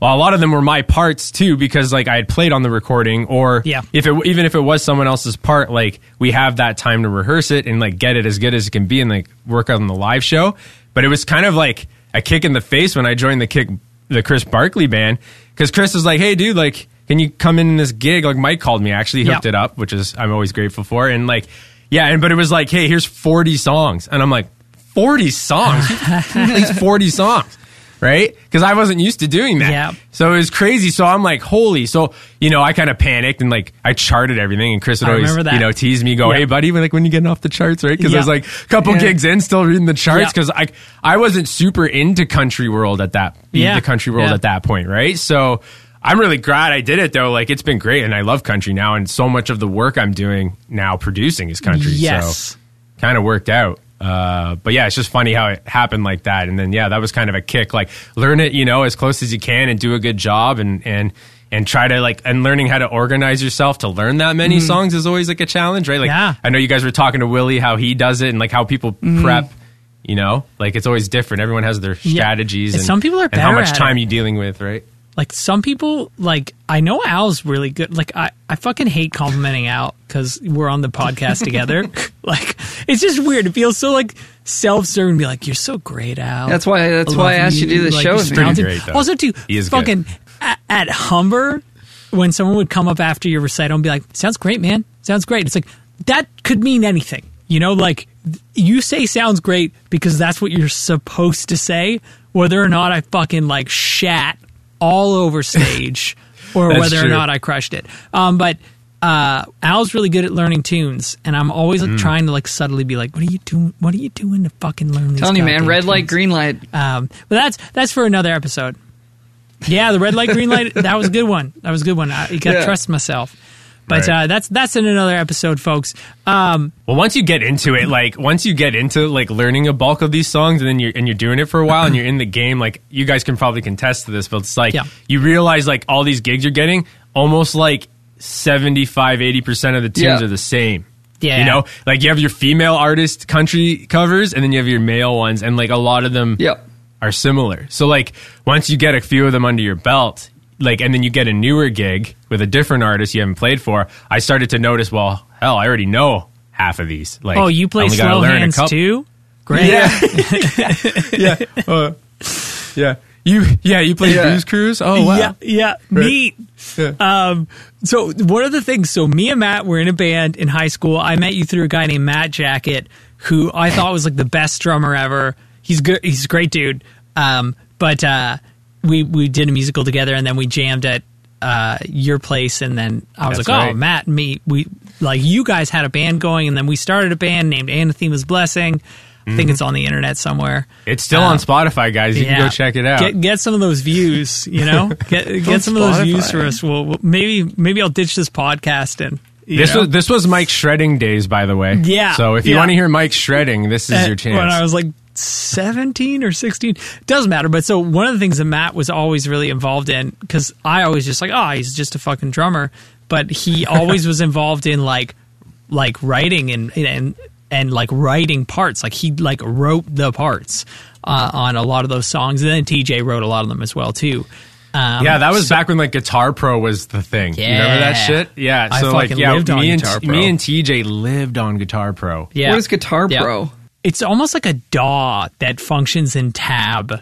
[SPEAKER 3] Well, a lot of them were my parts too, because like I had played on the recording, or
[SPEAKER 1] Yeah.
[SPEAKER 3] if it even if it was someone else's part, like we have that time to rehearse it and like get it as good as it can be, and like work on the live show. But it was kind of like a kick in the face when I joined the kick the Chris Barkley band because Chris was like, "Hey, dude, like, can you come in this gig?" Like Mike called me, actually hooked
[SPEAKER 1] Yeah.
[SPEAKER 3] it up, which is I'm always grateful for, and like, yeah, and but it was like, "Hey, here's 40 songs," and I'm like, "40 songs, at least 40 songs." Right? Because I wasn't used to doing that.
[SPEAKER 1] Yeah.
[SPEAKER 3] So it was crazy. So I'm like, holy. So, you know, I kind of panicked and like I charted everything. And Chris would
[SPEAKER 1] I
[SPEAKER 3] always, you know, tease me, go, hey, buddy, like when you getting off the charts, right? Because I was like a couple
[SPEAKER 2] Yeah.
[SPEAKER 3] gigs in, still reading the charts. Because I, I wasn't super into country world at that,
[SPEAKER 1] Yeah.
[SPEAKER 3] the country world
[SPEAKER 1] Yeah.
[SPEAKER 3] at that point, right? So I'm really glad I did it though. Like it's been great and I love country now. And so much of the work I'm doing now producing is country.
[SPEAKER 1] Yes.
[SPEAKER 3] So kind of worked out. Uh, but yeah, it's just funny how it happened like that. And then yeah, that was kind of a kick. Like learn it, you know, as close as you can and do a good job and and and try to like and learning how to organize yourself to learn that many songs is always like a challenge, right? Like
[SPEAKER 1] Yeah.
[SPEAKER 3] I know you guys were talking to Willie how he does it and like how people prep. You know, like it's always different. Everyone has their
[SPEAKER 1] Yeah.
[SPEAKER 3] strategies,
[SPEAKER 1] And
[SPEAKER 3] and
[SPEAKER 1] some people are
[SPEAKER 3] and how much time
[SPEAKER 1] it.
[SPEAKER 3] you dealing with, right?
[SPEAKER 1] Like some people like i know al's really good like i, I fucking hate complimenting al because we're on the podcast together like it's just weird it feels so like self-serving to be like you're so great al
[SPEAKER 2] That's why- that's
[SPEAKER 1] I
[SPEAKER 2] why I asked you to do the
[SPEAKER 1] Like,
[SPEAKER 2] show with me.
[SPEAKER 3] great, though.
[SPEAKER 1] also too
[SPEAKER 3] He is good.
[SPEAKER 1] fucking at, at Humber, when someone would come up after your recital and be like, "Sounds great, man. Sounds great." It's like that could mean anything. You know, like you say sounds great because that's what you're supposed to say, whether or not I fucking like shat all over stage or
[SPEAKER 3] That's
[SPEAKER 1] whether or not I crushed it. Um, but uh, Al's really good at learning tunes, and I'm always
[SPEAKER 3] Mm.
[SPEAKER 1] trying to like subtly be like, "What are you doing? What are you doing to fucking learn these?"
[SPEAKER 2] Telling you, man,
[SPEAKER 1] goddamn
[SPEAKER 2] red light, green light.
[SPEAKER 1] Um, but that's that's for another episode. Yeah, the red light, green light. That was a good one. That was a good one. I, you got to
[SPEAKER 2] Yeah.
[SPEAKER 1] trust myself. But
[SPEAKER 3] Right.
[SPEAKER 1] uh, that's that's in another episode, folks. Um,
[SPEAKER 3] Well, once you get into it, like once you get into like learning a bulk of these songs, and then you're and you're doing it for a while, and you're in the game, like you guys can probably contest to this, but it's like
[SPEAKER 1] Yeah.
[SPEAKER 3] you realize like all these gigs you're getting, almost like 75, 80 percent of the tunes
[SPEAKER 2] Yeah.
[SPEAKER 3] are the same.
[SPEAKER 1] Yeah.
[SPEAKER 3] you know, like you have your female artist country covers, and then you have your male ones, and like a lot of them
[SPEAKER 2] Yep.
[SPEAKER 3] are similar. So like once you get a few of them under your belt, like and then you get a newer gig with a different artist you haven't played for, I started to notice, well, hell, I already know half of these. Like
[SPEAKER 1] oh, you play
[SPEAKER 3] only gotta
[SPEAKER 1] slow
[SPEAKER 3] learn a
[SPEAKER 1] hands
[SPEAKER 3] couple-
[SPEAKER 1] too? Great.
[SPEAKER 3] Yeah. yeah. Uh, yeah. You yeah, you play
[SPEAKER 2] Yeah.
[SPEAKER 3] Blues Cruise? Oh wow.
[SPEAKER 1] Yeah, yeah, neat.
[SPEAKER 3] Yeah.
[SPEAKER 1] Um, so one of the things, so me and Matt were in a band in high school. I met you through a guy named Matt Jacket, who I thought was like the best drummer ever. He's good. He's a great dude. Um, but uh, we we did a musical together, and then we jammed at uh, your place, and then I was
[SPEAKER 3] That's
[SPEAKER 1] like, oh. Matt and me, we like you guys had a band going, and then we started a band named Anathema's Blessing. I think it's on the internet somewhere.
[SPEAKER 3] It's still
[SPEAKER 1] Um,
[SPEAKER 3] on Spotify, guys. You can go check it out.
[SPEAKER 1] Get, get some of those views, you know. Get get some of those views for us. We'll, we'll- maybe maybe I'll ditch this podcast and
[SPEAKER 3] this
[SPEAKER 1] know?
[SPEAKER 3] was this was Mike's shredding days, by the way.
[SPEAKER 1] Yeah,
[SPEAKER 3] So if you
[SPEAKER 1] yeah.
[SPEAKER 3] want to hear Mike shredding, this is
[SPEAKER 1] Uh,
[SPEAKER 3] your chance.
[SPEAKER 1] When I was like 17 or 16, doesn't matter. But so one of the things that Matt was always really involved in, because I always just like, oh, he's just a fucking drummer. But he always was involved in like, like writing and, and, and like writing parts. Like he like wrote the parts uh, on a lot of those songs. And then TJ wrote a lot of them as well too. Um,
[SPEAKER 3] yeah, that was back when like Guitar Pro was the thing. You remember that shit? Yeah.
[SPEAKER 1] I
[SPEAKER 3] So like, yeah,
[SPEAKER 1] lived on
[SPEAKER 3] me and
[SPEAKER 1] Pro.
[SPEAKER 3] me and TJ lived on Guitar Pro.
[SPEAKER 1] yeah.
[SPEAKER 2] What is Guitar
[SPEAKER 1] Yeah.
[SPEAKER 2] Pro?
[SPEAKER 1] It's almost like a DAW that functions in tab.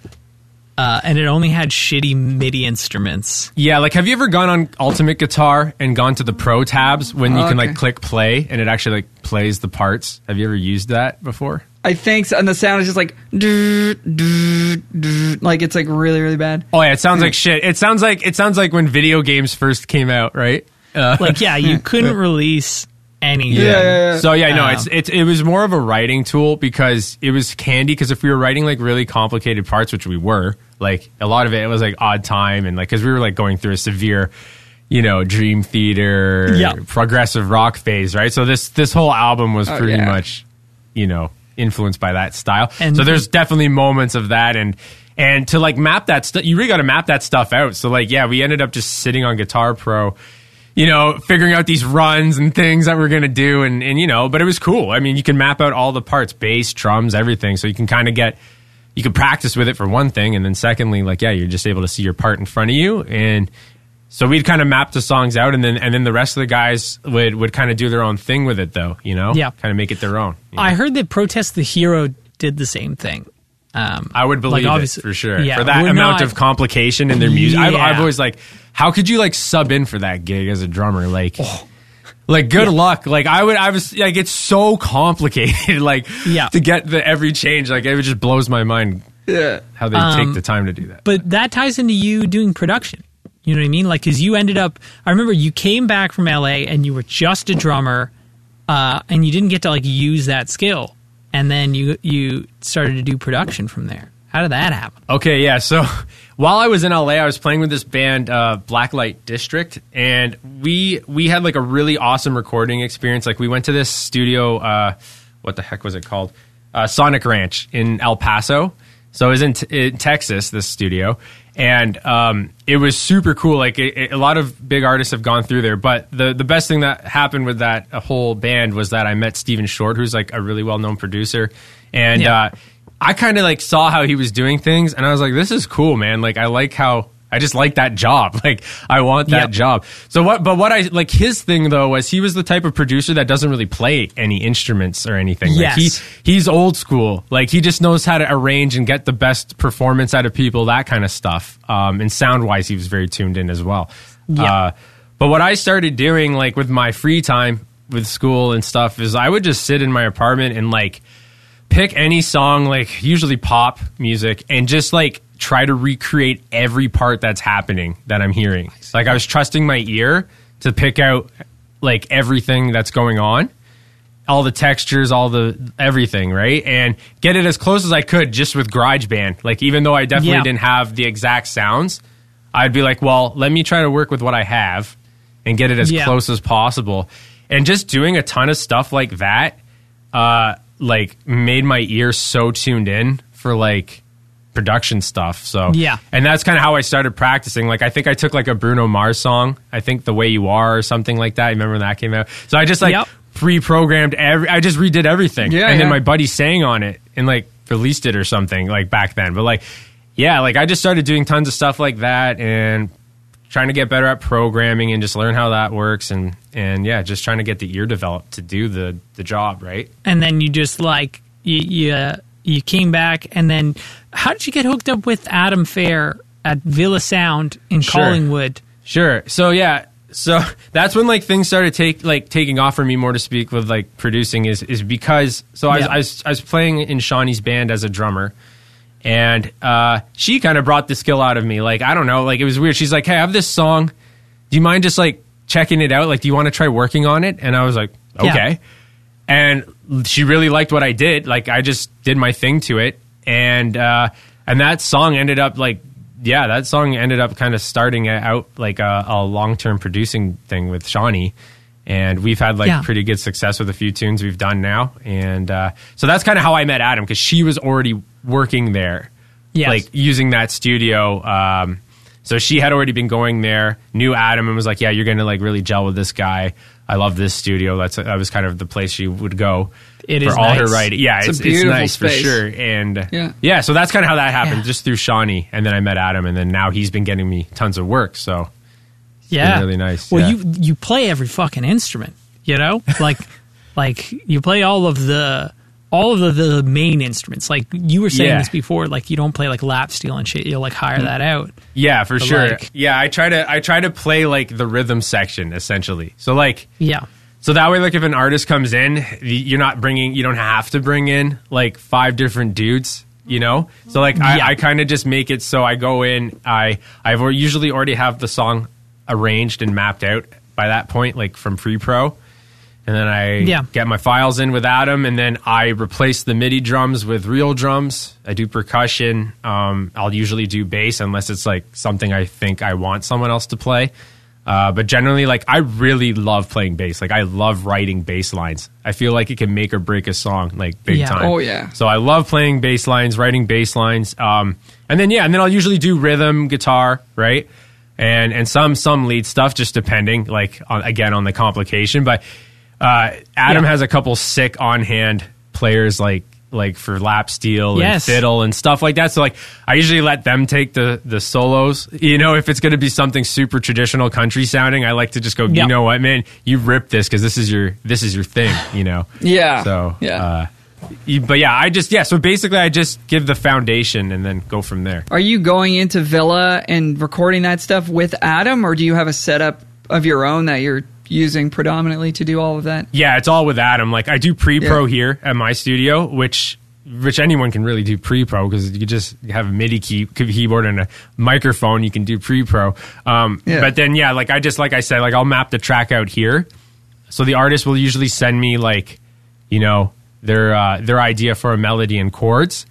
[SPEAKER 1] Uh, and it only had shitty MIDI instruments.
[SPEAKER 3] Yeah, like have you ever gone on Ultimate Guitar and gone to the Pro tabs when you
[SPEAKER 2] Oh,
[SPEAKER 3] can
[SPEAKER 2] okay.
[SPEAKER 3] like click play and it actually like plays the parts? Have you ever used that before?
[SPEAKER 2] I think so. And the sound is just like, doo, doo, doo, like it's like really, really bad.
[SPEAKER 3] Oh yeah, it sounds like shit. It sounds like it sounds like when video games first came out, right? Uh,
[SPEAKER 1] Like, yeah, you couldn't release anything.
[SPEAKER 2] Yeah, yeah, yeah.
[SPEAKER 3] So yeah, no,
[SPEAKER 1] Um,
[SPEAKER 3] it's it's it was more of a writing tool because it was handy because if we were writing like really complicated parts, which we were, like a lot of it, it was like odd time and like because we were like going through a severe, you know, dream theater,
[SPEAKER 1] Yeah.
[SPEAKER 3] progressive rock phase, right? So this this whole album was
[SPEAKER 2] Oh,
[SPEAKER 3] pretty
[SPEAKER 2] yeah.
[SPEAKER 3] much, you know, influenced by that style.
[SPEAKER 1] And-
[SPEAKER 3] so there's definitely moments of that and. And to like map that stuff, you really got to map that stuff out. So like, yeah, we ended up just sitting on Guitar Pro, you know, figuring out these runs and things that we're gonna do, and and you know, but it was cool. I mean, you can map out all the parts, bass, drums, everything, so you can kind of get, you can practice with it for one thing, and then secondly, like yeah, you're just able to see your part in front of you, and so we'd kind of map the songs out, and then and then the rest of the guys would would kind of do their own thing with it, though, you know,
[SPEAKER 1] Yeah.
[SPEAKER 3] kind of make it their own. you know?
[SPEAKER 1] I heard that Protest the Hero did the same thing. Um,
[SPEAKER 3] I would believe
[SPEAKER 1] like,
[SPEAKER 3] it for sure.
[SPEAKER 1] yeah,
[SPEAKER 3] for that amount
[SPEAKER 1] not-
[SPEAKER 3] of complication in their music, I've, I've always like, how could you like sub in for that gig as a drummer? Like,
[SPEAKER 1] Oh.
[SPEAKER 3] like good luck. Like I would, I was like, it's so complicated. like,
[SPEAKER 1] Yeah.
[SPEAKER 3] to get the every change, like it just blows my mind
[SPEAKER 2] Yeah.
[SPEAKER 3] how they
[SPEAKER 1] Um,
[SPEAKER 3] take the time to do that.
[SPEAKER 1] But that ties into you doing production. You know what I mean? Like, because you ended up, I remember you came back from LA and you were just a drummer, uh, and you didn't get to like use that skill, and then you you started to do production from there. How did that happen?
[SPEAKER 3] Okay, yeah. So while I was in LA, I was playing with this band, uh, Blacklight District, and we we had like a really awesome recording experience. Like we went to this studio. Uh, what the heck was it called? Uh, Sonic Ranch in El Paso. So it was in, t- in Texas, this studio, and um, it was super cool. Like it, it- a lot of big artists have gone through there, but the the best thing that happened with that uh, whole band was that I met Steven Short, who's like a really well known producer, and.
[SPEAKER 1] Yeah.
[SPEAKER 3] Uh, I kind of like saw how he was doing things, and I was like, "This is cool, man! Like, I like how I just like that job. Like I want that
[SPEAKER 1] Yep.
[SPEAKER 3] job. So what? But what I like his thing though was he was the type of producer that doesn't really play any instruments or anything. Like
[SPEAKER 1] Yes.
[SPEAKER 3] he he's old school. Like he just knows how to arrange and get the best performance out of people, that kind of stuff. Um, and sound wise, he was very tuned in as well.
[SPEAKER 1] Yeah.
[SPEAKER 3] Uh, but what I started doing, like with my free time with school and stuff, is I would just sit in my apartment and like pick any song, like usually pop music, and just like try to recreate every part that's happening that I'm hearing. Like I was trusting my ear to pick out like everything that's going on all the textures, all the everything, right? And get it as close as I could just with GarageBand. Like even though I definitely
[SPEAKER 1] Yeah.
[SPEAKER 3] didn't have the exact sounds, I'd be like, well, let me try to work with what I have and get it as
[SPEAKER 1] Yeah.
[SPEAKER 3] close as possible. And just doing a ton of stuff like that, uh, like made my ear so tuned in for like production stuff. So
[SPEAKER 1] Yeah.
[SPEAKER 3] and that's kind of how I started practicing. Like I think I took like a Bruno Mars song, I think "The Way You Are" or something like that. You remember when that came out? So I just like
[SPEAKER 1] Yep.
[SPEAKER 3] pre-programmed every. I just redid everything,
[SPEAKER 2] Yeah,
[SPEAKER 3] and then my buddy sang on it and like released it or something like back then. But like, yeah, like I just started doing tons of stuff like that and trying to get better at programming and just learn how that works and and yeah, just trying to get the ear developed to do the the job right.
[SPEAKER 1] and then you just like you you, uh, you came back and then how did you get hooked up with Adam Fair at Villa Sound in
[SPEAKER 3] Sure.
[SPEAKER 1] Collingwood?
[SPEAKER 3] Sure. So yeah, so that's when like things started take like taking off for me more to speak with like producing is is because so I, was, I was I was playing in Shawnee's band as a drummer. And uh, she kind of brought the skill out of me. Like I don't know, like it was weird. She's like, "Hey, I have this song. Do you mind just like checking it out? Like, do you want to try working on it?" And I was like,
[SPEAKER 1] Yeah.
[SPEAKER 3] "Okay." And she really liked what I did. Like I just did my thing to it, and uh, and that song ended up like yeah, that song ended up kind of starting out like a, a long term producing thing with Shawnee. And we've had like
[SPEAKER 1] Yeah.
[SPEAKER 3] pretty good success with a few tunes we've done now. And uh, so that's kind of how I met Adam because she was already working there,
[SPEAKER 1] Yes.
[SPEAKER 3] like using that studio. Um, so she had already been going there, knew Adam, and was like, "Yeah, you're going to like really gel with this guy. I love this studio." That's that was kind of the place she would go
[SPEAKER 1] It
[SPEAKER 3] for
[SPEAKER 1] is
[SPEAKER 3] all her writing. Yeah,
[SPEAKER 2] It's a
[SPEAKER 3] it's, it's,
[SPEAKER 2] beautiful
[SPEAKER 3] nice
[SPEAKER 2] space.
[SPEAKER 3] for sure. And
[SPEAKER 2] Yeah.
[SPEAKER 3] yeah, so that's kind of how that happened,
[SPEAKER 1] Yeah.
[SPEAKER 3] just through Shawnee, and then I met Adam, and then now he's been getting me tons of work. So
[SPEAKER 1] yeah,
[SPEAKER 3] really nice,
[SPEAKER 1] Well,
[SPEAKER 3] yeah.
[SPEAKER 1] you you play every fucking instrument, you know, like like you play all of the all of the, the main instruments. Like you were saying
[SPEAKER 3] Yeah.
[SPEAKER 1] this before, like you don't play like lap steel and shit. You'll like hire mm. that out.
[SPEAKER 3] yeah, for sure.
[SPEAKER 1] like-
[SPEAKER 3] yeah, I try to I try to play like the rhythm section essentially. So like
[SPEAKER 1] Yeah,
[SPEAKER 3] So that way, like if an artist comes in, you're not bringing, you don't have to bring in like five different dudes, you know. So like I,
[SPEAKER 1] Yeah.
[SPEAKER 3] I kind of just make it so I go in, I I've usually already have the song arranged and mapped out by that point, like from pre-pro, and then I
[SPEAKER 1] Yeah.
[SPEAKER 3] get my files in with Adam, and then I replace the MIDI drums with real drums. I do percussion. Um, I'll usually do bass unless it's like something I think I want someone else to play. Uh, but generally, like I really love playing bass. Like I love writing bass lines. I feel like it can make or break a song, like big
[SPEAKER 1] Yeah.
[SPEAKER 3] time.
[SPEAKER 2] Oh, yeah.
[SPEAKER 3] So I love playing bass lines, writing bass lines. Um, and then yeah, and then I'll usually do rhythm guitar, right? And and some some lead stuff, just depending, like on, again on the complication. But uh, Adam
[SPEAKER 1] Yeah.
[SPEAKER 3] has a couple sick on hand players, like like for lap steel and fiddle and stuff like that. So like I usually let them take the the solos. You know, if it's going to be something super traditional country sounding, I like to just go.
[SPEAKER 1] Yeah.
[SPEAKER 3] You know what, man? You rip this because this is your this is your thing. You know.
[SPEAKER 2] Yeah.
[SPEAKER 3] So
[SPEAKER 2] yeah.
[SPEAKER 3] Uh, but yeah, I just yeah. So basically, I just give the foundation and then go from there.
[SPEAKER 2] Are you going into Villa and recording that stuff with Adam, or do you have a setup of your own that you're using predominantly to do all of that?
[SPEAKER 3] Yeah, it's all with Adam. Like I do pre-pro
[SPEAKER 2] Yeah.
[SPEAKER 3] here at my studio, which which anyone can really do pre-pro because you just have a MIDI key, keyboard and a microphone. You can do pre-pro. Um,
[SPEAKER 2] Yeah.
[SPEAKER 3] But then yeah, like I just like I said, like I'll map the track out here. So the artist will usually send me like, you know, their uh, their idea for a melody and chords.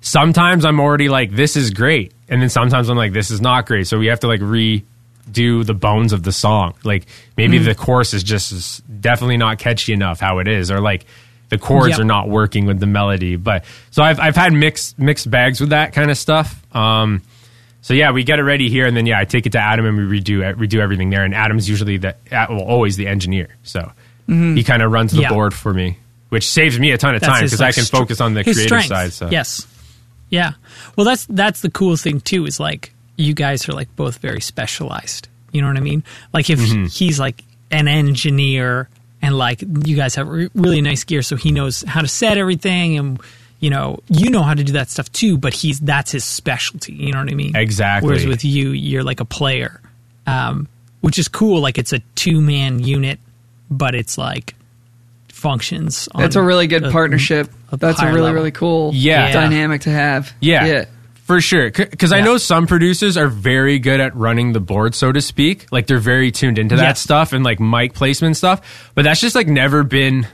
[SPEAKER 3] Sometimes I'm already like, this is great, and then sometimes I'm like, this is not great. So we have to like redo the bones of the song. Like maybe the chorus is just is definitely not catchy enough how it is, or like the chords
[SPEAKER 1] Yep.
[SPEAKER 3] are not working with the melody. But so I've I've had mixed mixed bags with that kind of stuff. Um, so yeah, we get it ready here, and then yeah, I take it to Adam and we redo redo everything there. And Adam's usually the well always the engineer, so he kind of runs the
[SPEAKER 1] Yeah.
[SPEAKER 3] board for me, which saves me a ton of
[SPEAKER 1] That's
[SPEAKER 3] time because
[SPEAKER 1] like,
[SPEAKER 3] I can focus on the creative
[SPEAKER 1] strength.
[SPEAKER 3] side. So
[SPEAKER 1] Yes, yeah. Well, that's that's the cool thing too. Is like you guys are like both very specialized. You know what I mean? Like if
[SPEAKER 3] Mm-hmm.
[SPEAKER 1] he's like an engineer and like you guys have re- really nice gear, so he knows how to set everything and. You know, you know how to do that stuff too, but he's that's his specialty. You know what I mean?
[SPEAKER 3] Exactly.
[SPEAKER 1] Whereas with you, you're like a player, um, which is cool. Like it's a two man unit, but it's like functions. On
[SPEAKER 2] That's a really good
[SPEAKER 1] a-
[SPEAKER 2] partnership.
[SPEAKER 1] a
[SPEAKER 2] That's a really
[SPEAKER 1] level.
[SPEAKER 2] really cool
[SPEAKER 3] Yeah.
[SPEAKER 2] dynamic to have.
[SPEAKER 3] Yeah.
[SPEAKER 2] Yeah.
[SPEAKER 3] For sure. Because I know some producers are very good at running the board, so to speak. Like they're very tuned into that
[SPEAKER 1] Yeah.
[SPEAKER 3] stuff and like mic placement stuff. But that's just like never been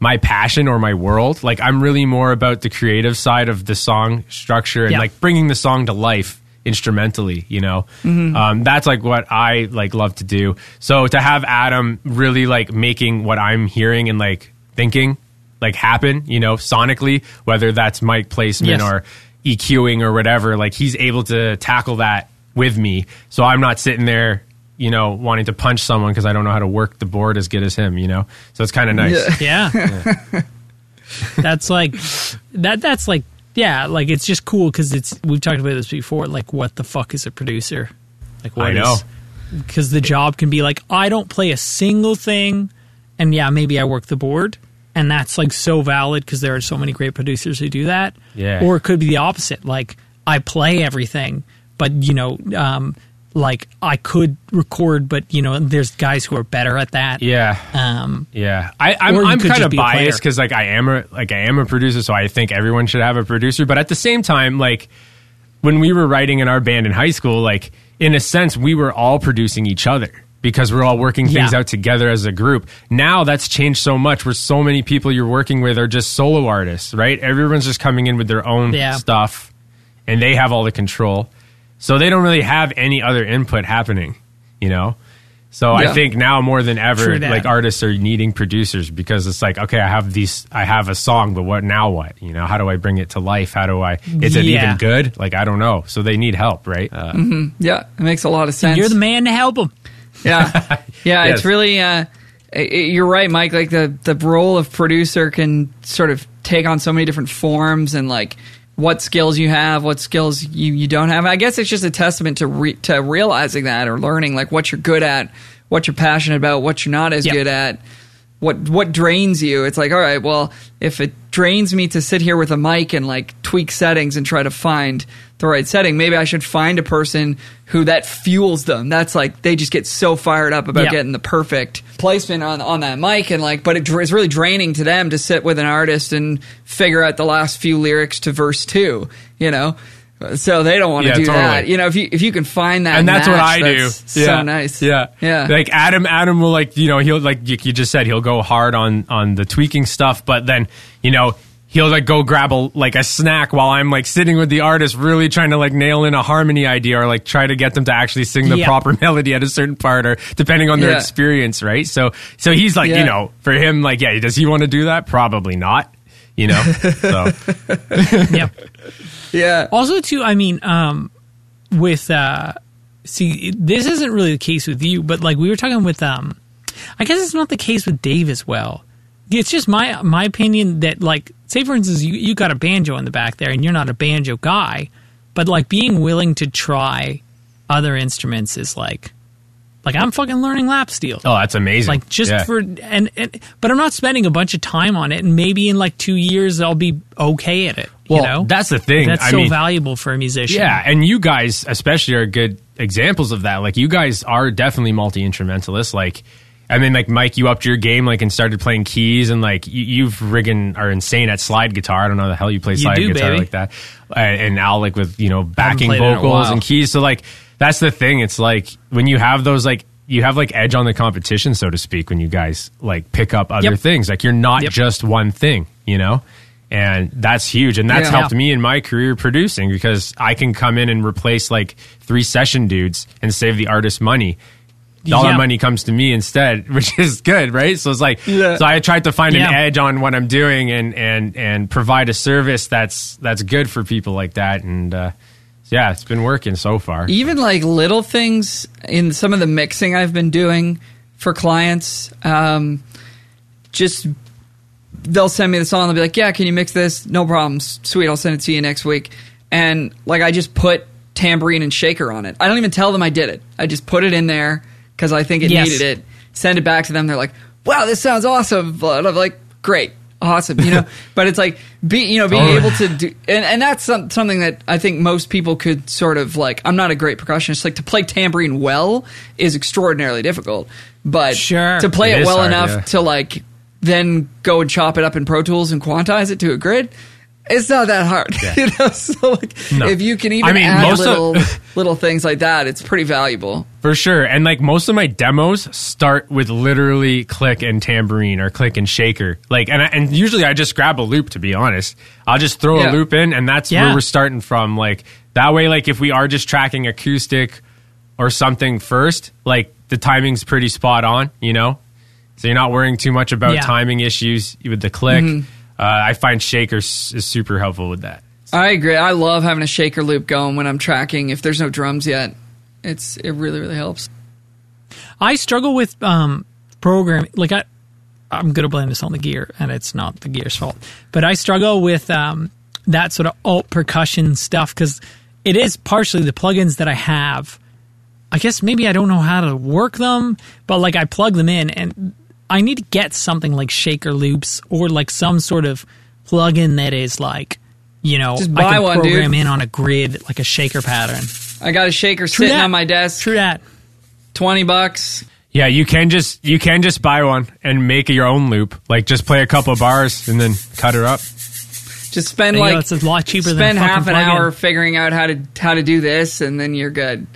[SPEAKER 3] my passion or my world. Like I'm really more about the creative side of the song structure and
[SPEAKER 1] Yeah.
[SPEAKER 3] like bringing the song to life instrumentally you know um, that's like what i like love to do so to have adam really like making what i'm hearing and like thinking like happen you know sonically whether that's mic placement
[SPEAKER 1] Yes.
[SPEAKER 3] or EQing or whatever, like he's able to tackle that with me. So I'm not sitting there, you know, wanting to punch someone because I don't know how to work the board as good as him, you know? So it's kind of nice.
[SPEAKER 2] Yeah.
[SPEAKER 1] Yeah. that's like that. That's like yeah. Like it's just cool because it's we've talked about this before. Like what the fuck is a producer? Like what
[SPEAKER 3] I know.
[SPEAKER 1] because the job can be like I don't play a single thing, and yeah, maybe I work the board. And that's like so valid because there are so many great producers who do that.
[SPEAKER 3] Yeah.
[SPEAKER 1] Or it could be the opposite. Like I play everything, but you know, um, like I could record, but you know, there's guys who are better at that.
[SPEAKER 3] Yeah.
[SPEAKER 1] Um,
[SPEAKER 3] Yeah, I, I'm, I'm kind of
[SPEAKER 1] be a player.
[SPEAKER 3] biased because like I am a like I am a producer, so I think everyone should have a producer. But at the same time, like when we were writing in our band in high school, like in a sense, we were all producing each other because we're all working things
[SPEAKER 1] Yeah.
[SPEAKER 3] out together as a group. Now that's changed so much. Where so many people you're working with are just solo artists, right? Everyone's just coming in with their own
[SPEAKER 1] Yeah.
[SPEAKER 3] stuff, and they have all the control, so they don't really have any other input happening, you know. So I think now more than ever, like artists are needing producers because it's like, okay, I have these, I have a song, but what now? What you know? How do I bring it to life? How do I? Is it even good? Like I don't know. So they need help, right? Uh,
[SPEAKER 2] Yeah, it makes a lot of sense.
[SPEAKER 1] you're the man to help them.
[SPEAKER 2] Yeah, yeah.
[SPEAKER 3] Yes.
[SPEAKER 2] It's really. Uh, i- i- you're right, Mike. Like the the role of producer can sort of take on so many different forms, and like what skills you have, what skills you you don't have. I guess it's just a testament to re- to realizing that or learning like what you're good at, what you're passionate about, what you're not as
[SPEAKER 1] Yep.
[SPEAKER 2] good at. What what drains you? It's like, all right, well, if it drains me to sit here with a mic and like tweak settings and try to find the right setting, maybe I should find a person who that fuels them. That's like they just get so fired up about
[SPEAKER 1] Yeah.
[SPEAKER 2] getting the perfect placement on on that mic and like, but it, it's really draining to them to sit with an artist and figure out the last few lyrics to verse two. You know. So they don't want to
[SPEAKER 3] Yeah,
[SPEAKER 2] do
[SPEAKER 3] totally.
[SPEAKER 2] that, you know. If you if you can find that,
[SPEAKER 3] and that's what
[SPEAKER 2] match,
[SPEAKER 3] I do.
[SPEAKER 2] that's So nice,
[SPEAKER 3] Yeah,
[SPEAKER 2] yeah.
[SPEAKER 3] Like Adam, Adam will like you know he'll like you, you just said he'll go hard on on the tweaking stuff, but then you know he'll like go grab a like a snack while I'm like sitting with the artist, really trying to like nail in a harmony idea or like try to get them to actually sing the
[SPEAKER 1] Yeah.
[SPEAKER 3] proper melody at a certain part or depending on their
[SPEAKER 2] Yeah.
[SPEAKER 3] experience, right? So so he's like
[SPEAKER 2] Yeah.
[SPEAKER 3] you know for him like yeah does he want to do that? Probably not. You know, so
[SPEAKER 1] Yep.
[SPEAKER 2] Yeah.
[SPEAKER 1] Also, too, I mean, um, with uh, see, this isn't really the case with you, but like we were talking with, um, I guess it's not the case with Dave as well. It's just my my opinion that like, say for instance, you you got a banjo in the back there, and you're not a banjo guy, but like being willing to try other instruments is like, like I'm fucking learning lap steel.
[SPEAKER 3] oh that's amazing.
[SPEAKER 1] like just
[SPEAKER 3] Yeah.
[SPEAKER 1] for and, and but I'm not spending a bunch of time on it and maybe in like 2 years I'll be okay at it,
[SPEAKER 3] well
[SPEAKER 1] you know?
[SPEAKER 3] that's the thing.
[SPEAKER 1] That's
[SPEAKER 3] I
[SPEAKER 1] so
[SPEAKER 3] mean,
[SPEAKER 1] valuable for a musician.
[SPEAKER 3] Yeah, and you guys especially are good examples of that. Like you guys are definitely multi instrumentalists. Like I mean, like Mike, you upped your game, like and started playing keys, and like you, you've riggin are insane at slide guitar. I don't know how the hell you play slide
[SPEAKER 1] do,
[SPEAKER 3] guitar
[SPEAKER 1] baby.
[SPEAKER 3] like that. Uh, and, and Al like with you know backing
[SPEAKER 1] played it in a
[SPEAKER 3] vocals and keys. So like that's the thing. It's like when you have those like. You have like edge on the competition, so to speak, when you guys like pick up other
[SPEAKER 1] Yep.
[SPEAKER 3] things. Like you're not
[SPEAKER 1] Yep.
[SPEAKER 3] just one thing, you know? And that's huge. And that's
[SPEAKER 2] Yeah.
[SPEAKER 3] helped me in my career producing because I can come in and replace like three session dudes and save the artist money. All
[SPEAKER 1] Yeah.
[SPEAKER 3] money comes to me instead, which is good, right? So it's like,
[SPEAKER 2] Yeah.
[SPEAKER 3] so I tried to find an edge on what I'm doing and and and provide a service that's that's good for people like that. And uh, yeah, it's been working so far.
[SPEAKER 2] even like little things in some of the mixing I've been doing for clients. Um, just they'll send me the song. They'll be like, "Yeah, can you mix this? No problems. Sweet, I'll send it to you next week." And like I just put tambourine and shaker on it. I don't even tell them I did it. I just put it in there because I think it
[SPEAKER 1] Yes.
[SPEAKER 2] needed it. Send it back to them. They're like, "Wow, this sounds awesome." And I'm like, "Great, awesome," you know. but it's like be you know being
[SPEAKER 3] Totally.
[SPEAKER 2] able to do, and, and that's some, something that I think most people could sort of like. I'm not a great percussionist. Like to play tambourine well is extraordinarily difficult, but
[SPEAKER 1] Sure.
[SPEAKER 2] to play
[SPEAKER 3] It
[SPEAKER 2] it, well
[SPEAKER 3] hard,
[SPEAKER 2] enough
[SPEAKER 3] yeah.
[SPEAKER 2] to like then go and chop it up in Pro Tools and quantize it to a grid. It's not that hard, you know. So like,
[SPEAKER 3] No.
[SPEAKER 2] if you can even
[SPEAKER 3] I mean,
[SPEAKER 2] add
[SPEAKER 3] most of-
[SPEAKER 2] little little things like that, it's pretty valuable.
[SPEAKER 3] For sure. And like most of my demos start with literally click and tambourine or click and shaker. Like, and, I- and usually I just grab a loop to be honest. I'll just throw
[SPEAKER 2] Yeah.
[SPEAKER 3] a loop in and that's
[SPEAKER 1] Yeah.
[SPEAKER 3] where we're starting from. Like, that way, like, if we are just tracking acoustic or something first, like, the timing's pretty spot on, you know? So you're not worrying too much about
[SPEAKER 1] Yeah.
[SPEAKER 3] timing issues with the click.
[SPEAKER 2] Mm-hmm.
[SPEAKER 3] Uh, I find shaker is super helpful with that.
[SPEAKER 2] I agree. I love having a shaker loop going when I'm tracking. If there's no drums yet, it's it really really helps.
[SPEAKER 1] I struggle with um, programming. Like I, I'm gonna blame this on the gear, and it's not the gear's fault. But I struggle with um, that sort of alt percussion stuff because it is partially the plugins that I have. I guess maybe I don't know how to work them, but like I plug them in, and I need to get something like shaker loops or like some sort of plugin that is like, you know,
[SPEAKER 2] Just
[SPEAKER 1] I can
[SPEAKER 2] one, dude.
[SPEAKER 1] program in on a grid like a shaker pattern.
[SPEAKER 2] I got a shaker
[SPEAKER 1] True
[SPEAKER 2] sitting
[SPEAKER 1] that.
[SPEAKER 2] on my desk.
[SPEAKER 1] True that.
[SPEAKER 2] Twenty bucks.
[SPEAKER 3] Yeah, you can just you can just buy one and make your own loop. Like just play a couple bars and then cut her up.
[SPEAKER 2] Just spend
[SPEAKER 1] There you go.
[SPEAKER 2] like
[SPEAKER 1] It's a lot cheaper than
[SPEAKER 2] spend
[SPEAKER 1] a fucking
[SPEAKER 2] half an
[SPEAKER 1] plugin.
[SPEAKER 2] hour figuring out how to how to do this, and then you're good.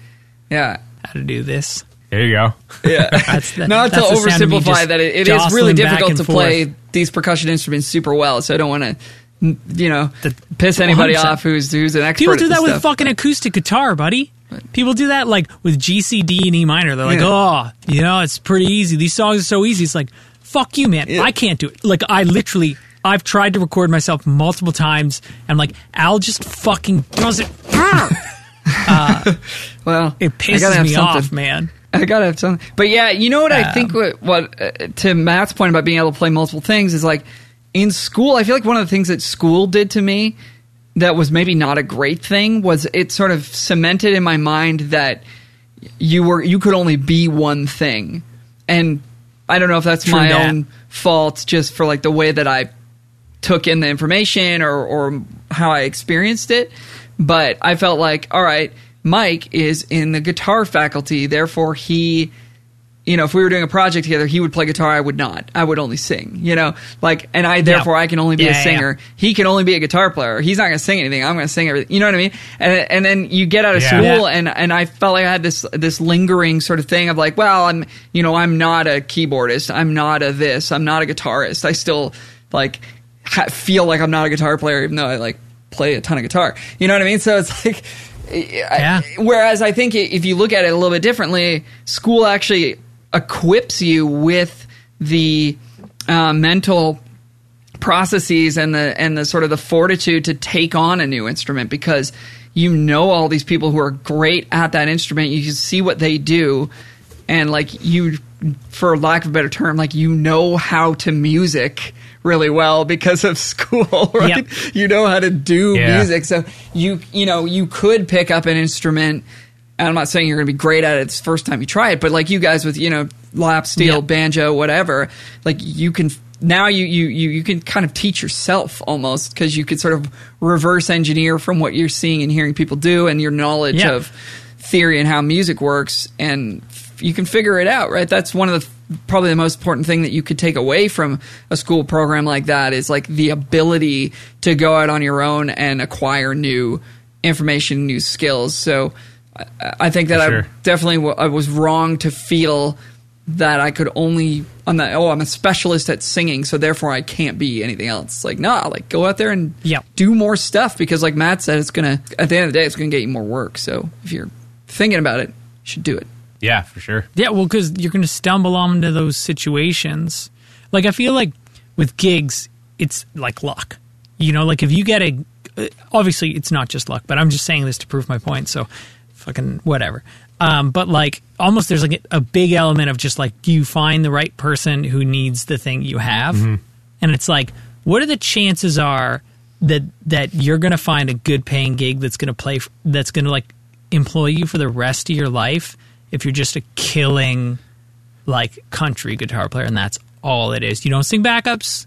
[SPEAKER 2] Yeah.
[SPEAKER 1] How to do this?
[SPEAKER 3] There you go.
[SPEAKER 2] Yeah.
[SPEAKER 1] That's the,
[SPEAKER 2] Not to
[SPEAKER 1] that's the sound
[SPEAKER 2] oversimplify that it, it is really difficult to
[SPEAKER 1] forth.
[SPEAKER 2] play these percussion instruments super well. So I don't want to, you know,
[SPEAKER 1] The-
[SPEAKER 2] piss anybody
[SPEAKER 1] 100%.
[SPEAKER 2] off who's who's an expert.
[SPEAKER 1] People
[SPEAKER 2] at
[SPEAKER 1] do
[SPEAKER 2] this
[SPEAKER 1] that with
[SPEAKER 2] stuff.
[SPEAKER 1] fucking acoustic guitar, buddy. People do that like with G, C, D, and E minor. They're like,
[SPEAKER 2] Yeah.
[SPEAKER 1] oh, you know, it's pretty easy. These songs are so easy. It's like, fuck you, man.
[SPEAKER 2] Yeah.
[SPEAKER 1] I can't do it. Like, I literally, I've tried to record myself multiple times. And like, Al just fucking does it. Ah.
[SPEAKER 2] Well,
[SPEAKER 1] It
[SPEAKER 2] I gotta
[SPEAKER 1] pisses
[SPEAKER 2] have
[SPEAKER 1] me
[SPEAKER 2] something.
[SPEAKER 1] off, man.
[SPEAKER 2] I gotta have something. But yeah, you know what I
[SPEAKER 1] Um,
[SPEAKER 2] think? What, what uh, to Matt's point about being able to play multiple things is like in school. I feel like one of the things that school did to me that was maybe not a great thing was it sort of cemented in my mind that you were you could only be one thing, and I don't know if that's
[SPEAKER 1] True
[SPEAKER 2] my
[SPEAKER 1] that.
[SPEAKER 2] own fault just for like the way that I took in the information or or how I experienced it. But I felt like, all right, Mike is in the guitar faculty, therefore he you know, if we were doing a project together, he would play guitar, I would not. I would only sing, you know? Like and I therefore I can only be
[SPEAKER 1] Yeah,
[SPEAKER 2] a
[SPEAKER 1] yeah,
[SPEAKER 2] singer. He can only be a guitar player. He's not going to sing anything. I'm going to sing everything. You know what I mean? And and then you get out of
[SPEAKER 3] Yeah.
[SPEAKER 2] school
[SPEAKER 1] Yeah.
[SPEAKER 2] and and I felt like I had this this lingering sort of thing of like, well, I'm you know, I'm not a keyboardist. I'm not a this. I'm not a guitarist. I still like ha- feel like I'm not a guitar player even though I like play a ton of guitar. You know what I mean? So it's like
[SPEAKER 1] Yeah.
[SPEAKER 2] I, whereas I think if you look at it a little bit differently, school actually equips you with the uh, mental processes and the and the sort of the fortitude to take on a new instrument because you know all these people who are great at that instrument you can see what they do and like you for lack of a better term like you know how to music really well because of school right
[SPEAKER 1] Yep.
[SPEAKER 2] you know how to do
[SPEAKER 3] Yeah.
[SPEAKER 2] music so you you know you could pick up an instrument and I'm not saying you're going to be great at it the first time you try it, but like you guys with you know lap steel,
[SPEAKER 1] Yep.
[SPEAKER 2] banjo, whatever, like you can now you you you, you can kind of teach yourself almost because you could sort of reverse engineer from what you're seeing and hearing people do and your knowledge
[SPEAKER 1] Yeah.
[SPEAKER 2] of theory and how music works and f- you can figure it out right that's one of the probably the most important thing that you could take away from a school program like that is like the ability to go out on your own and acquire new information new skills. So i, I think that
[SPEAKER 3] For
[SPEAKER 2] i definitely w- I was wrong to feel that I could only I'm not oh I'm a specialist at singing so therefore I can't be anything else. Like nah like go out there and
[SPEAKER 1] Yep.
[SPEAKER 2] do more stuff because like Matt said it's gonna at the end of the day it's gonna get you more work. So if you're thinking about it you should do it
[SPEAKER 3] Yeah, for sure.
[SPEAKER 1] Yeah, well, because you're going to stumble onto those situations. Like, I feel like with gigs, it's like luck. You know, like if you get a. uh, Obviously, it's not just luck, but I'm just saying this to prove my point. So, fucking whatever. Um, but like, almost there's like a big element of just like you find the right person who needs the thing you have, and it's like, what are the chances are that that you're going to find a good paying gig that's going to play that's going to like employ you for the rest of your life if you're just a killing like country guitar player and that's all it is. You don't sing backups,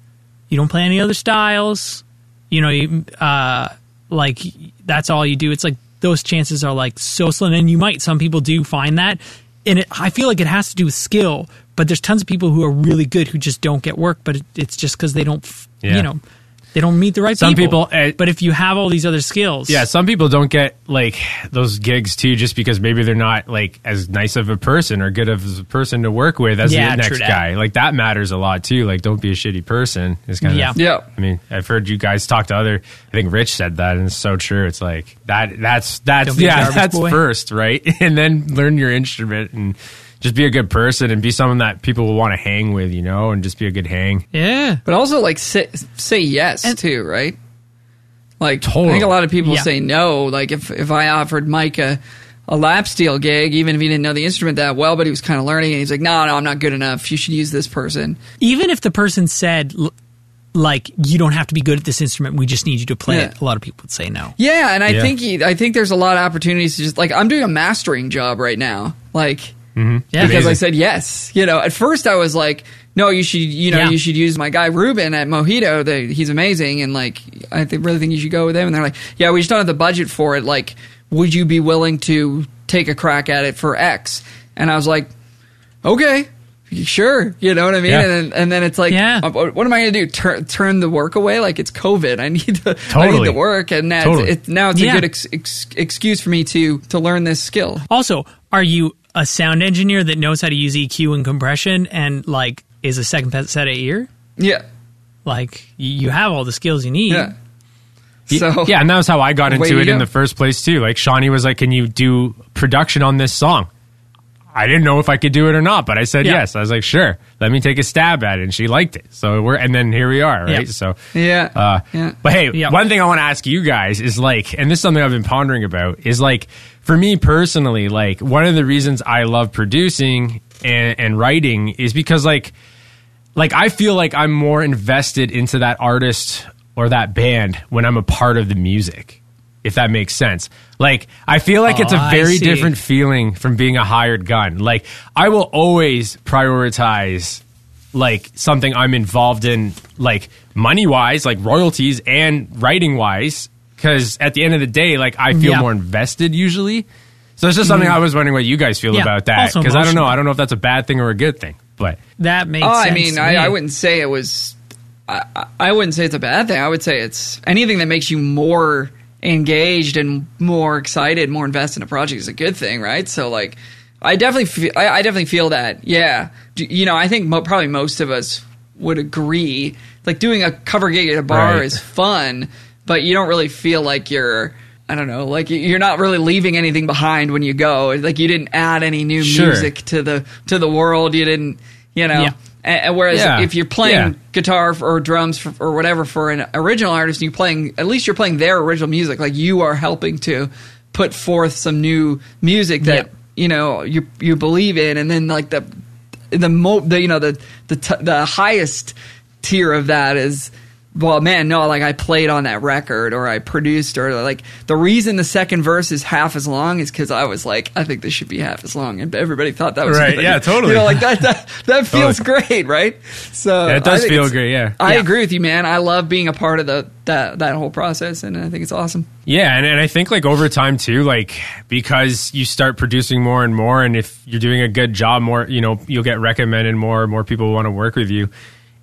[SPEAKER 1] you don't play any other styles. You know, you, uh, like that's all you do. It's like those chances are like so slim, and you might. Some people do find that, and it, I feel like it has to do with skill. But there's tons of people who are really good who just don't get work. But it, it's just because they don't, f
[SPEAKER 3] Yeah.
[SPEAKER 1] you know, they don't meet the right
[SPEAKER 3] Some
[SPEAKER 1] people.
[SPEAKER 3] people, uh,
[SPEAKER 1] but if you have all these other skills,
[SPEAKER 3] Yeah, some people don't get like those gigs too, just because maybe they're not like as nice of a person or good of a person to work with as
[SPEAKER 1] Yeah,
[SPEAKER 3] the next guy. Like that matters a lot too. Like, don't be a shitty person. It's kind of
[SPEAKER 1] Yeah.
[SPEAKER 2] Yeah.
[SPEAKER 3] I mean, I've heard you guys talk to other. I think Rich said that, and it's so true. It's like that. That's that's
[SPEAKER 1] Don't be a
[SPEAKER 3] yeah. That's
[SPEAKER 1] boy.
[SPEAKER 3] first, right? And then learn your instrument and just be a good person and be someone that people will want to hang with, you know, and just be a good hang.
[SPEAKER 1] yeah,
[SPEAKER 2] But also, like, say, say yes
[SPEAKER 1] And-
[SPEAKER 2] too, right? Like,
[SPEAKER 3] totally.
[SPEAKER 2] I think a lot of people
[SPEAKER 1] Yeah.
[SPEAKER 2] say no. Like, if if I offered Mike a, a lap steel gig, even if he didn't know the instrument that well, but he was kind of learning, and he's like, no, no, I'm not good enough. You should use this person.
[SPEAKER 1] even if the person said like you don't have to be good at this instrument, we just need you to play
[SPEAKER 2] Yeah.
[SPEAKER 1] it. A lot of people would say no.
[SPEAKER 2] Yeah, and I
[SPEAKER 3] Yeah.
[SPEAKER 2] think he, I think there's a lot of opportunities to just like I'm doing a mastering job right now, like
[SPEAKER 1] Yeah,
[SPEAKER 2] because I said yes. You know, at first I was like, no, you should, you know,
[SPEAKER 1] Yeah.
[SPEAKER 2] you should use my guy Ruben at Mojito. The, he's amazing, and like I think, really think you should go with him. And they're like, yeah, we just don't have the budget for it. Like, would you be willing to take a crack at it for X? And I was like, okay. Sure, you know what I mean,
[SPEAKER 3] Yeah.
[SPEAKER 2] and then, and then it's like,
[SPEAKER 1] Yeah.
[SPEAKER 2] uh, what am I going to do? Turn turn the work away? Like it's COVID. I need the I need
[SPEAKER 3] Totally.
[SPEAKER 2] the work, and that's
[SPEAKER 3] Totally.
[SPEAKER 2] it, now it's
[SPEAKER 1] Yeah.
[SPEAKER 2] a good ex- ex- excuse for me to to learn this skill.
[SPEAKER 1] Also, are you a sound engineer that knows how to use EQ and compression and like is a second set of ear?
[SPEAKER 2] Yeah,
[SPEAKER 1] Like you have all the skills you need.
[SPEAKER 2] yeah. So
[SPEAKER 3] yeah, and that was how I got into it in the first place too. Like Shawnee was like, "Can you do production on this song?" I didn't know if I could do it or not, but I said
[SPEAKER 1] Yeah.
[SPEAKER 3] yes. I was like, "Sure, let me take a stab at it," and she liked it. So we're and then here we are, right?
[SPEAKER 1] Yeah.
[SPEAKER 3] So
[SPEAKER 2] Yeah.
[SPEAKER 3] uh,
[SPEAKER 2] Yeah.
[SPEAKER 3] But hey,
[SPEAKER 1] Yeah.
[SPEAKER 3] one thing I want to ask you guys is like, and this is something I've been pondering about, is like, for me personally, like one of the reasons I love producing and, and writing is because like like I feel like I'm more invested into that artist or that band when I'm a part of the music. If that makes sense. Like I feel like it's a
[SPEAKER 1] oh,
[SPEAKER 3] very different feeling from being a hired gun. Like I will always prioritize like something I'm involved in like money wise, like royalties and writing wise cuz at the end of the day like I feel
[SPEAKER 1] Yeah.
[SPEAKER 3] more invested usually. So it's just something mm-hmm. I was wondering what you guys feel
[SPEAKER 1] Yeah,
[SPEAKER 3] about that cuz I don't know. I don't know if that's a bad thing or a good thing. But
[SPEAKER 1] That makes
[SPEAKER 2] Oh,
[SPEAKER 1] sense.
[SPEAKER 2] I mean, I,
[SPEAKER 1] me.
[SPEAKER 2] I wouldn't say it was. I, I- I wouldn't say it's a bad thing. I would say it's anything that makes you more engaged and more excited, more invested in a project is a good thing, right? So, like, I definitely, feel, I, I definitely feel that. Yeah, D- you know, I think mo- probably most of us would agree. Like, doing a cover gig at a bar
[SPEAKER 3] Right.
[SPEAKER 2] is fun, but you don't really feel like you're. I don't know, like you're not really leaving anything behind when you go. Like you didn't add any new
[SPEAKER 3] Sure.
[SPEAKER 2] music to the to the world. You didn't, you know.
[SPEAKER 1] Yeah.
[SPEAKER 2] And, whereas
[SPEAKER 3] Yeah.
[SPEAKER 2] if you're playing
[SPEAKER 3] Yeah.
[SPEAKER 2] guitar or drums for, or whatever for an original artist, and you're playing at least you're playing their original music. Like you are helping to put forth some new music that you know you you believe in, and then like the the mo the you know the the t- the highest tier of that is. Well, man, no, like I played on that record or I produced or like the reason the second verse is half as long is because I was like, I think this should be half as long. And everybody thought that was
[SPEAKER 3] Right,
[SPEAKER 2] good.
[SPEAKER 3] yeah, totally.
[SPEAKER 2] You know, like that, that, that feels great, right? So
[SPEAKER 3] Yeah, it does feel great, yeah.
[SPEAKER 2] I
[SPEAKER 1] Yeah.
[SPEAKER 2] agree with you, man. I love being a part of the that that whole process, and I think it's awesome.
[SPEAKER 3] Yeah, and, and I think like over time too, like because you start producing more and more, and if you're doing a good job, more you know you'll get recommended more, more people want to work with you,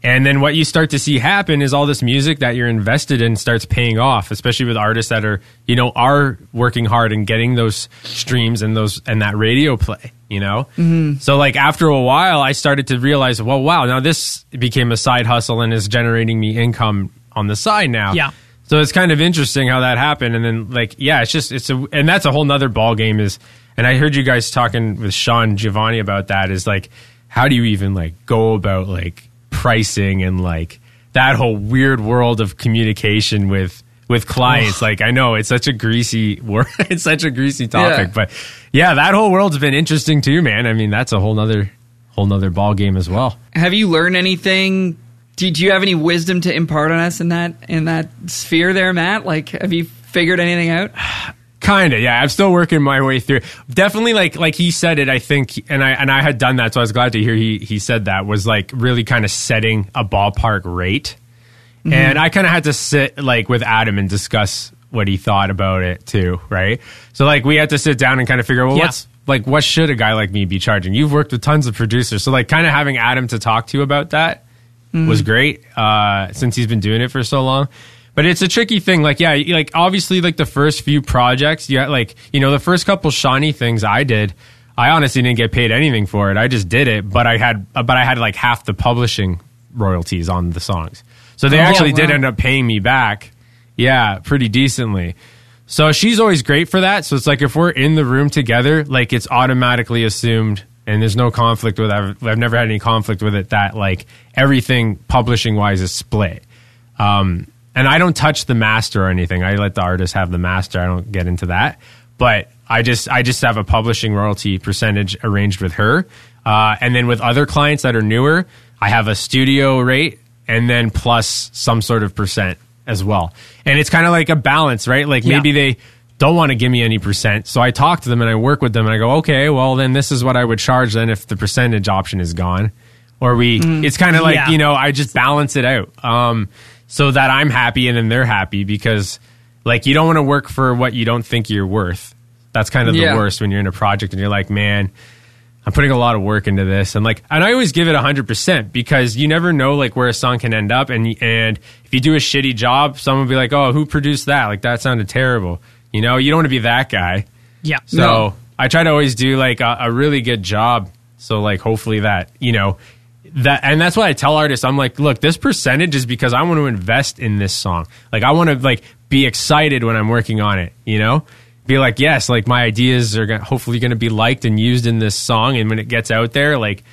[SPEAKER 3] and then what you start to see happen is all this music that you're invested in starts paying off, especially with artists that are you know are working hard and getting those streams and those and that radio play. You know, mm-hmm. so like after a while, I started to realize, well, wow, now this became a side hustle and is generating me income on the side now.
[SPEAKER 1] Yeah.
[SPEAKER 3] So it's kind of interesting how that happened, and then like yeah, it's just it's a and that's a whole nother ball game. Is and I heard you guys talking with Sean Giovanni about that. Is like how do you even like go about like pricing and like that whole weird world of communication with with clients? like I know it's such a greasy word, it's such a greasy topic,
[SPEAKER 2] Yeah.
[SPEAKER 3] but yeah, that whole world's been interesting too, man. I mean, that's a whole nother whole nother ball game as well.
[SPEAKER 2] Have you learned anything? Do, do you have any wisdom to impart on us in that in that sphere there, Matt? Like, have you figured anything out?
[SPEAKER 3] kind of yeah i'm still working my way through definitely like like he said it i think and i and i had done that so i was glad to hear he he said that was like really kind of setting a ballpark rate
[SPEAKER 2] Mm-hmm.
[SPEAKER 3] and i kind of had to sit like with adam and discuss what he thought about it too right so like we had to sit down and kind of figure well
[SPEAKER 1] Yeah.
[SPEAKER 3] what's like what should a guy like me be charging you've worked with tons of producers so like kind of having adam to talk to you about that was great uh, since he's been doing it for so long. But it's a tricky thing. Like, yeah, like obviously, like the first few projects, yeah, like you know, the first couple Shawnee things I did, I honestly didn't get paid anything for it. I just did it, but I had, but I had like half the publishing royalties on the songs, so they
[SPEAKER 2] Oh,
[SPEAKER 3] actually did
[SPEAKER 2] wow.
[SPEAKER 3] end up paying me back. Yeah, pretty decently. So she's always great for that. So it's like if we're in the room together, like it's automatically assumed, and there's no conflict with. I've, I've never had any conflict with it. That like everything publishing wise is split. Um, and I don't touch the master or anything. I let the artist have the master. I don't get into that. But I just I just have a publishing royalty percentage arranged with her. Uh, and then with other clients that are newer, I have a studio rate and then plus some sort of percent as well. And it's kind of like a balance, right? Like
[SPEAKER 1] Yeah.
[SPEAKER 3] maybe they don't want to give me any percent. So I talk to them and I work with them and I go, okay, well then this is what I would charge then if the percentage option is gone. Or we, it's kind of like,
[SPEAKER 1] Yeah.
[SPEAKER 3] you know, I just balance it out. Um, so that I'm happy and then they're happy because like you don't want to work for what you don't think you're worth. That's kind of the
[SPEAKER 2] Yeah.
[SPEAKER 3] worst when you're in a project and you're like, man, I'm putting a lot of work into this, and like, and I always give it hundred percent because you never know like where a song can end up, and and if you do a shitty job, someone will be like, oh, who produced that? Like that sounded terrible. You know, you don't want to be that guy.
[SPEAKER 1] Yeah.
[SPEAKER 3] So
[SPEAKER 2] No.
[SPEAKER 3] I try to always do like a, a really good job. So like hopefully that you know that and that's why I tell artists I'm like, look, this percentage is because I want to invest in this song. Like I want to like be excited when I'm working on it. You know, be like, yes, like my ideas are gonna, hopefully going to be liked and used in this song, and when it gets out there, like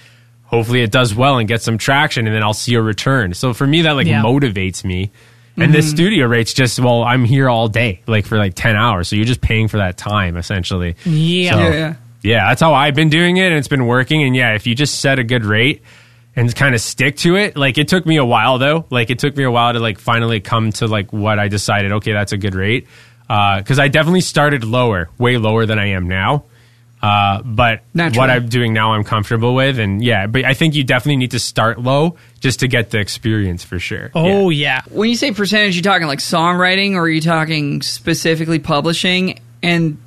[SPEAKER 3] hopefully it does well and gets some traction, and then I'll see a return. So for me, that like
[SPEAKER 1] Yeah.
[SPEAKER 3] motivates me. And the mm-hmm. studio rates just well, I'm here all day, like for like ten hours. So you're just paying for that time essentially.
[SPEAKER 1] Yeah.
[SPEAKER 3] So-
[SPEAKER 2] Yeah, yeah.
[SPEAKER 3] Yeah, that's how I've been doing it, and it's been working. And yeah, if you just set a good rate and kind of stick to it, like it took me a while though. Like it took me a while to like finally come to like what I decided. Okay, that's a good rate because I definitely started lower, way lower than I am now. Uh, but
[SPEAKER 2] Naturally.
[SPEAKER 3] what I'm doing now, I'm comfortable with, and yeah. But I think you definitely need to start low just to get the experience for sure.
[SPEAKER 1] Oh
[SPEAKER 3] Yeah.
[SPEAKER 1] yeah.
[SPEAKER 2] When you say percentage, you talking like songwriting, or are you talking specifically publishing? And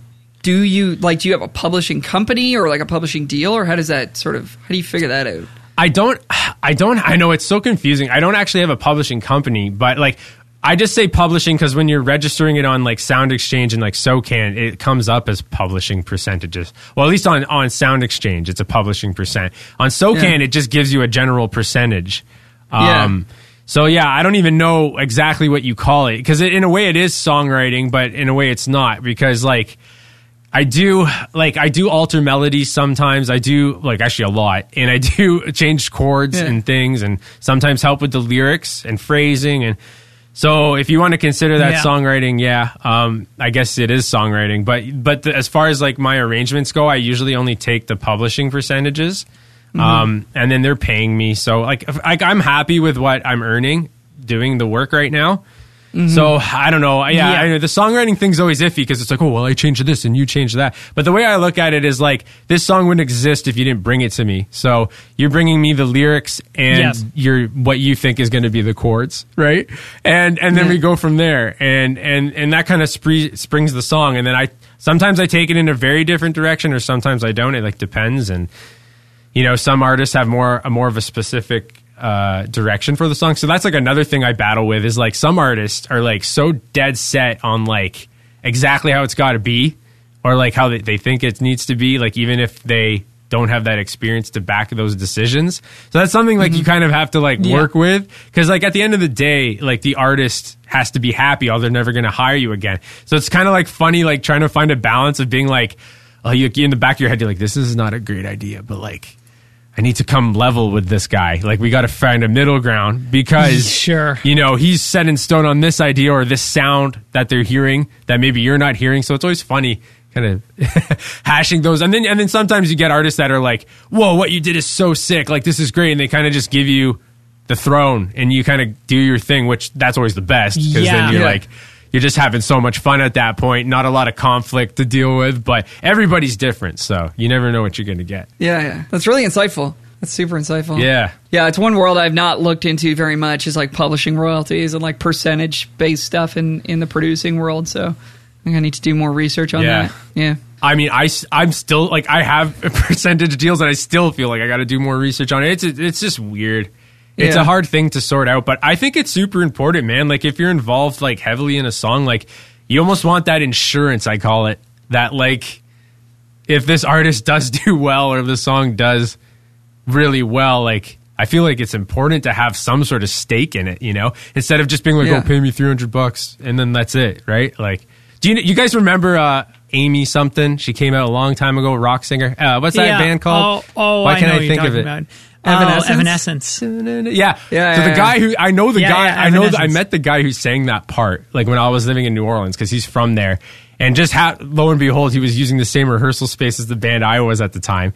[SPEAKER 2] do you like do you have a publishing company or like a publishing deal, or how does that sort of how do you figure that out?
[SPEAKER 3] I don't, I don't, I know it's so confusing. I don't actually have a publishing company, but like, I just say publishing because when you're registering it on like SoundExchange and like SOCAN, it comes up as publishing percentages. Well, at least on, on SoundExchange, it's a publishing percent. On SOCAN,
[SPEAKER 2] Yeah.
[SPEAKER 3] it just gives you a general percentage.
[SPEAKER 2] Yeah.
[SPEAKER 3] Um, so yeah, I don't even know exactly what you call it because in a way it is songwriting, but in a way it's not because like I do like I do alter melodies sometimes. I do like actually a lot, and I do change chords
[SPEAKER 2] Yeah.
[SPEAKER 3] and things, and sometimes help with the lyrics and phrasing. And so, if you want to consider that
[SPEAKER 1] Yeah.
[SPEAKER 3] songwriting, yeah, um, I guess it is songwriting. But but the, as far as like my arrangements go, I usually only take the publishing percentages, um, and then they're paying me. So like, if, like I'm happy with what I'm earning doing the work right now. Mm-hmm. So I don't know. Yeah,
[SPEAKER 1] Yeah.
[SPEAKER 3] I know the songwriting thing's always iffy because it's like, oh well, I changed this and you changed that. But the way I look at it is like this song wouldn't exist if you didn't bring it to me. So you're bringing me the lyrics and
[SPEAKER 1] Yes.
[SPEAKER 3] you're what you think is going to be the chords, right? And and then
[SPEAKER 2] Yeah.
[SPEAKER 3] we go from there, and and and that kind of spree, springs the song. And then I sometimes I take it in a very different direction, or sometimes I don't. It like depends. And you know, some artists have more a more of a specific uh, direction for the song. So that's like another thing I battle with is like some artists are like so dead set on like exactly how it's got to be, or like how they, they think it needs to be. Like even if they don't have that experience to back those decisions. So that's something like you kind of have to like
[SPEAKER 1] Yeah.
[SPEAKER 3] work with because like at the end of the day, like the artist has to be happy, or they're never going to hire you again. So it's kind of like funny, like trying to find a balance of being like, oh, you in the back of your head, you're like, this is not a great idea, but like. I need to come level with this guy. Like we got to find a middle ground because
[SPEAKER 1] Sure.
[SPEAKER 3] you know, he's set in stone on this idea or this sound that they're hearing that maybe you're not hearing. So it's always funny kind of hashing those. And then and then sometimes you get artists that are like, "Whoa, what you did is so sick. Like this is great." And they kind of just give you the throne and you kind of do your thing, which that's always the best because
[SPEAKER 1] Yeah.
[SPEAKER 3] then you're
[SPEAKER 2] Yeah.
[SPEAKER 3] like you're just having so much fun at that point. Not a lot of conflict to deal with, but everybody's different, so you never know what you're going to get.
[SPEAKER 2] Yeah, yeah. That's really insightful. That's super insightful.
[SPEAKER 3] Yeah.
[SPEAKER 2] Yeah, it's one world I've not looked into very much is like publishing royalties and like percentage based stuff in, in the producing world. So I think I need to do more research on
[SPEAKER 3] Yeah.
[SPEAKER 2] that. Yeah.
[SPEAKER 3] I mean, I, I'm still like I have percentage deals, and I still feel like I got to do more research on it. It's it's just weird. It's
[SPEAKER 2] Yeah.
[SPEAKER 3] a hard thing to sort out, but I think it's super important, man. Like if you're involved like heavily in a song, like you almost want that insurance. I call it that. Like if this artist does do well or if the song does really well, like I feel like it's important to have some sort of stake in it. You know, instead of just being like,
[SPEAKER 2] Yeah.
[SPEAKER 3] "Oh, pay me three hundred bucks," and then that's it, right? Like, do you you guys remember? uh Amy something. She came out a long time ago. Rock singer. Uh, what's that
[SPEAKER 1] Yeah.
[SPEAKER 3] band called?
[SPEAKER 1] Oh, oh
[SPEAKER 3] Why can't I
[SPEAKER 1] you're
[SPEAKER 3] think of it?
[SPEAKER 1] About.
[SPEAKER 2] Oh, Evanescence?
[SPEAKER 1] Oh, Evanescence.
[SPEAKER 3] Yeah.
[SPEAKER 2] Yeah,
[SPEAKER 3] So the guy who I know the
[SPEAKER 1] Yeah,
[SPEAKER 3] guy
[SPEAKER 1] yeah,
[SPEAKER 3] I know that I
[SPEAKER 1] Evanescence.
[SPEAKER 3] met the guy who sang that part like when I was living in New Orleans because he's from there, and just how lo and behold, he was using the same rehearsal space as the band I was at the time.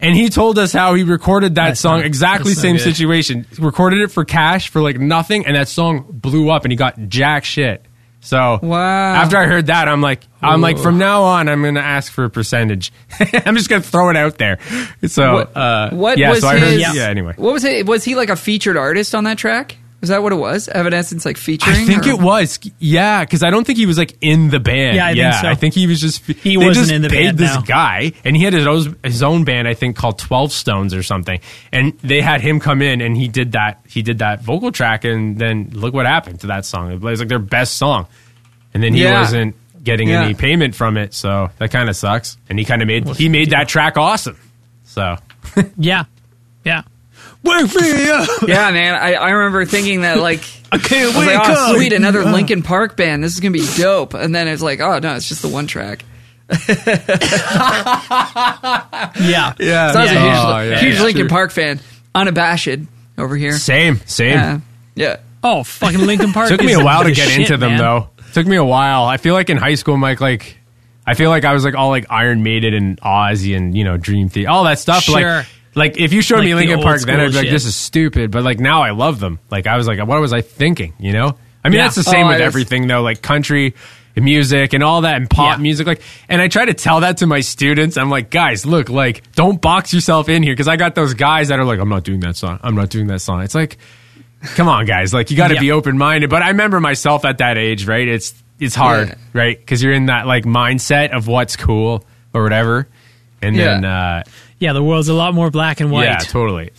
[SPEAKER 3] And he told us how he recorded that
[SPEAKER 1] That's
[SPEAKER 3] song
[SPEAKER 1] not-
[SPEAKER 3] exactly
[SPEAKER 1] that's not
[SPEAKER 3] same
[SPEAKER 1] good.
[SPEAKER 3] situation. Recorded it for cash for like nothing, and that song blew up, and he got jack shit. So
[SPEAKER 2] Wow.
[SPEAKER 3] after I heard that, I'm like, I'm like, from now on, I'm gonna ask for a percentage. I'm just gonna throw it out there. So
[SPEAKER 2] What-
[SPEAKER 3] uh,
[SPEAKER 2] what
[SPEAKER 3] yeah,
[SPEAKER 2] was
[SPEAKER 3] so heard,
[SPEAKER 2] his-
[SPEAKER 3] yeah. Anyway,
[SPEAKER 2] What was it? Was he like a featured artist on that track? Was that what it was? Evanescence like featuring?
[SPEAKER 3] I think
[SPEAKER 2] or-
[SPEAKER 3] it was, yeah, because I don't think he was like in the band.
[SPEAKER 1] Yeah, I think so.
[SPEAKER 3] I think he was just
[SPEAKER 1] He
[SPEAKER 3] they
[SPEAKER 1] wasn't
[SPEAKER 3] just
[SPEAKER 1] in the
[SPEAKER 3] paid
[SPEAKER 1] band,
[SPEAKER 3] this
[SPEAKER 1] no.
[SPEAKER 3] guy, and he had his own, his own band, I think called Twelve Stones or something, and they had him come in and he did that he did that vocal track, and then look what happened to that song. It was like their best song, and then he
[SPEAKER 2] Yeah.
[SPEAKER 3] wasn't getting
[SPEAKER 2] Yeah.
[SPEAKER 3] any payment from it, so that kind of sucks. And he kind of made he made that track awesome. So
[SPEAKER 1] Yeah. Yeah.
[SPEAKER 3] Wake me up.
[SPEAKER 2] Yeah, man. I, I remember thinking that like
[SPEAKER 3] I can't
[SPEAKER 2] I was
[SPEAKER 3] wake
[SPEAKER 2] like, oh,
[SPEAKER 3] up.
[SPEAKER 2] sweet, another Linkin Park band. This is gonna be dope. And then it's like, oh no, it's just the one track.
[SPEAKER 1] Yeah.
[SPEAKER 3] Yeah,
[SPEAKER 2] So I was
[SPEAKER 3] yeah.
[SPEAKER 2] a huge,
[SPEAKER 3] Oh, yeah,
[SPEAKER 2] huge
[SPEAKER 3] yeah.
[SPEAKER 2] Linkin
[SPEAKER 3] True.
[SPEAKER 2] Park fan, unabashed over here.
[SPEAKER 3] Same, same.
[SPEAKER 2] Yeah, yeah.
[SPEAKER 1] Oh, fucking Linkin Park.
[SPEAKER 3] took me
[SPEAKER 1] is
[SPEAKER 3] a while to
[SPEAKER 1] the
[SPEAKER 3] get
[SPEAKER 1] shit,
[SPEAKER 3] into them
[SPEAKER 1] man.
[SPEAKER 3] though. Took me a while. I feel like in high school, Mike, like I feel like I was like all like Iron Maiden and Ozzy and you know Dream Theater, all that stuff.
[SPEAKER 1] Sure.
[SPEAKER 3] Like, like if you showed
[SPEAKER 1] Like
[SPEAKER 3] me
[SPEAKER 1] the
[SPEAKER 3] Linkin
[SPEAKER 1] old
[SPEAKER 3] Park, then I'd be like,
[SPEAKER 1] shit.
[SPEAKER 3] this is stupid. But like now, I love them. Like I was like, what was I thinking? You know? I mean,
[SPEAKER 1] Yeah.
[SPEAKER 3] that's the same
[SPEAKER 2] Oh,
[SPEAKER 3] with everything though. Like country. Music and all that and pop
[SPEAKER 1] Yeah.
[SPEAKER 3] music, like, and I try to tell that to my students. I'm like, guys, look, like, don't box yourself in here because I got those guys that are like, I'm not doing that song. I'm not doing that song. It's like, come on guys like you got to
[SPEAKER 1] Yeah.
[SPEAKER 3] be open minded but i remember myself at that age right it's it's hard
[SPEAKER 2] Yeah.
[SPEAKER 3] right because you're in that like mindset of what's cool or whatever and
[SPEAKER 2] Yeah.
[SPEAKER 3] then uh
[SPEAKER 1] Yeah, the world's a lot more black and white.
[SPEAKER 3] yeah totally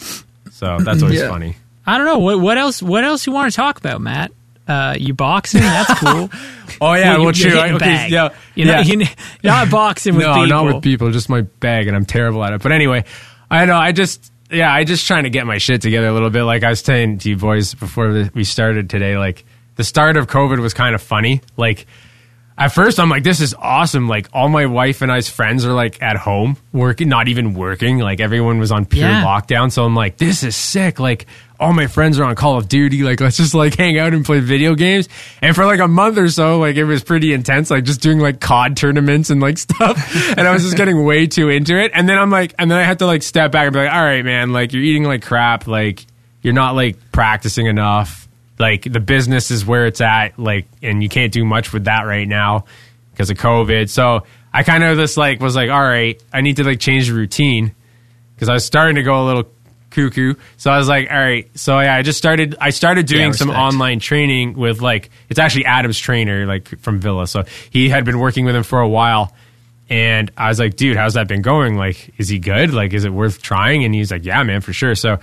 [SPEAKER 3] so that's always
[SPEAKER 2] Yeah.
[SPEAKER 3] funny
[SPEAKER 1] I don't know what what else what else you want to talk about, Matt. Uh, you boxing? That's cool.
[SPEAKER 3] oh yeah
[SPEAKER 1] Well,
[SPEAKER 3] well,
[SPEAKER 1] you- you're
[SPEAKER 3] true
[SPEAKER 1] hitting
[SPEAKER 3] okay,
[SPEAKER 1] bag.
[SPEAKER 3] yeah
[SPEAKER 1] You're
[SPEAKER 3] yeah
[SPEAKER 1] not, you're not boxing with
[SPEAKER 3] no
[SPEAKER 1] people.
[SPEAKER 3] not with people just my bag and i'm terrible at it but anyway i know i just yeah i just trying to get my shit together a little bit like i was saying to you boys before we started today like the start of covid was kind of funny like at first I'm like, this is awesome. Like all my wife and I's friends are like at home working, not even working. Like everyone was on pure
[SPEAKER 1] Yeah.
[SPEAKER 3] lockdown. So I'm like, this is sick. Like all my friends are on Call of Duty. Like let's just like hang out and play video games. And for like a month or so, like it was pretty intense. Like just doing like COD tournaments and like stuff. and I was just getting way too into it. And then I'm like, and then I had to like step back and be like, all right, man, like you're eating like crap. Like you're not like practicing enough like the business is where it's at like and you can't do much with that right now because of covid so i kind of just like was like all right i need to like change the routine because i was starting to go a little cuckoo so i was like all right so yeah i just started i started doing
[SPEAKER 1] Yeah,
[SPEAKER 3] some online training with like it's actually adam's trainer like from villa so he had been working with him for a while and I was like, dude, how's that been going? Like, is he good? Like, is it worth trying? And he's like, yeah, man, for sure. So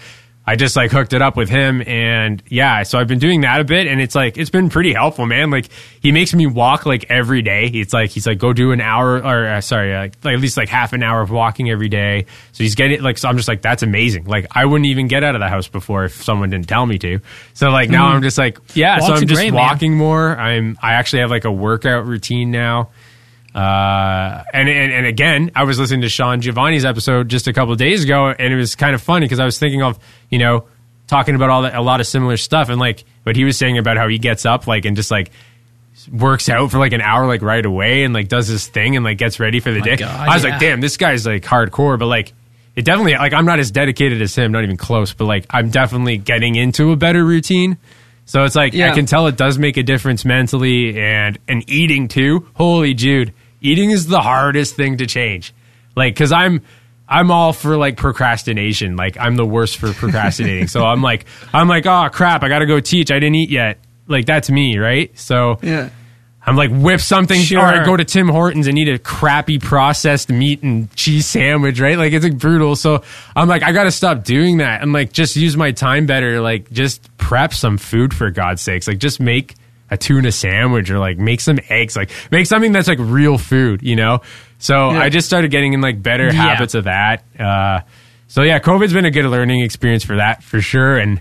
[SPEAKER 3] I just like hooked it up with him. And yeah, so I've been doing that a bit. And it's like, it's been pretty helpful, man. Like, he makes me walk like every day. It's like, he's like, go do an hour or uh, sorry, uh, like at least like half an hour of walking every day. So he's getting like, so I'm just like, that's amazing. Like, I wouldn't even get out of the house before if someone didn't tell me to. So like now I'm just like, yeah, so I'm just
[SPEAKER 1] great, man.
[SPEAKER 3] walking more. I'm, I actually have like a workout routine now. Uh, and, and and again, I was listening to Sean Giovanni's episode just a couple of days ago, and it was kind of funny because I was thinking of you know talking about all that a lot of similar stuff, and like what he was saying about how he gets up like and just like works out for like an hour like right away and like does his thing and like gets ready for the day.
[SPEAKER 1] God,
[SPEAKER 3] I was
[SPEAKER 1] yeah.
[SPEAKER 3] like, damn, this guy's like hardcore, but like. It definitely like I'm not as dedicated as him, not even close, but like I'm definitely getting into a better routine So it's like
[SPEAKER 2] Yeah.
[SPEAKER 3] I can tell it does make a difference mentally and and eating too. Holy Jude, eating is the hardest thing to change. Like cuz I'm I'm all for like procrastination. Like I'm the worst for procrastinating. so I'm like I'm like, "Oh crap, I got to go teach. I didn't eat yet." Like that's me, right? So
[SPEAKER 2] Yeah.
[SPEAKER 3] I'm like whip something
[SPEAKER 1] Sure.
[SPEAKER 3] or I go to Tim Hortons and eat a crappy processed meat and cheese sandwich, right? Like it's like brutal. So I'm like, I gotta stop doing that. I'm like, just use my time better. Like just prep some food for God's sakes. Like just make a tuna sandwich or like make some eggs. Like make something that's like real food, you know? So
[SPEAKER 2] Yeah.
[SPEAKER 3] I just started getting in like better
[SPEAKER 1] Yeah.
[SPEAKER 3] habits of that. Uh, so yeah, COVID's been a good learning experience for that for sure. And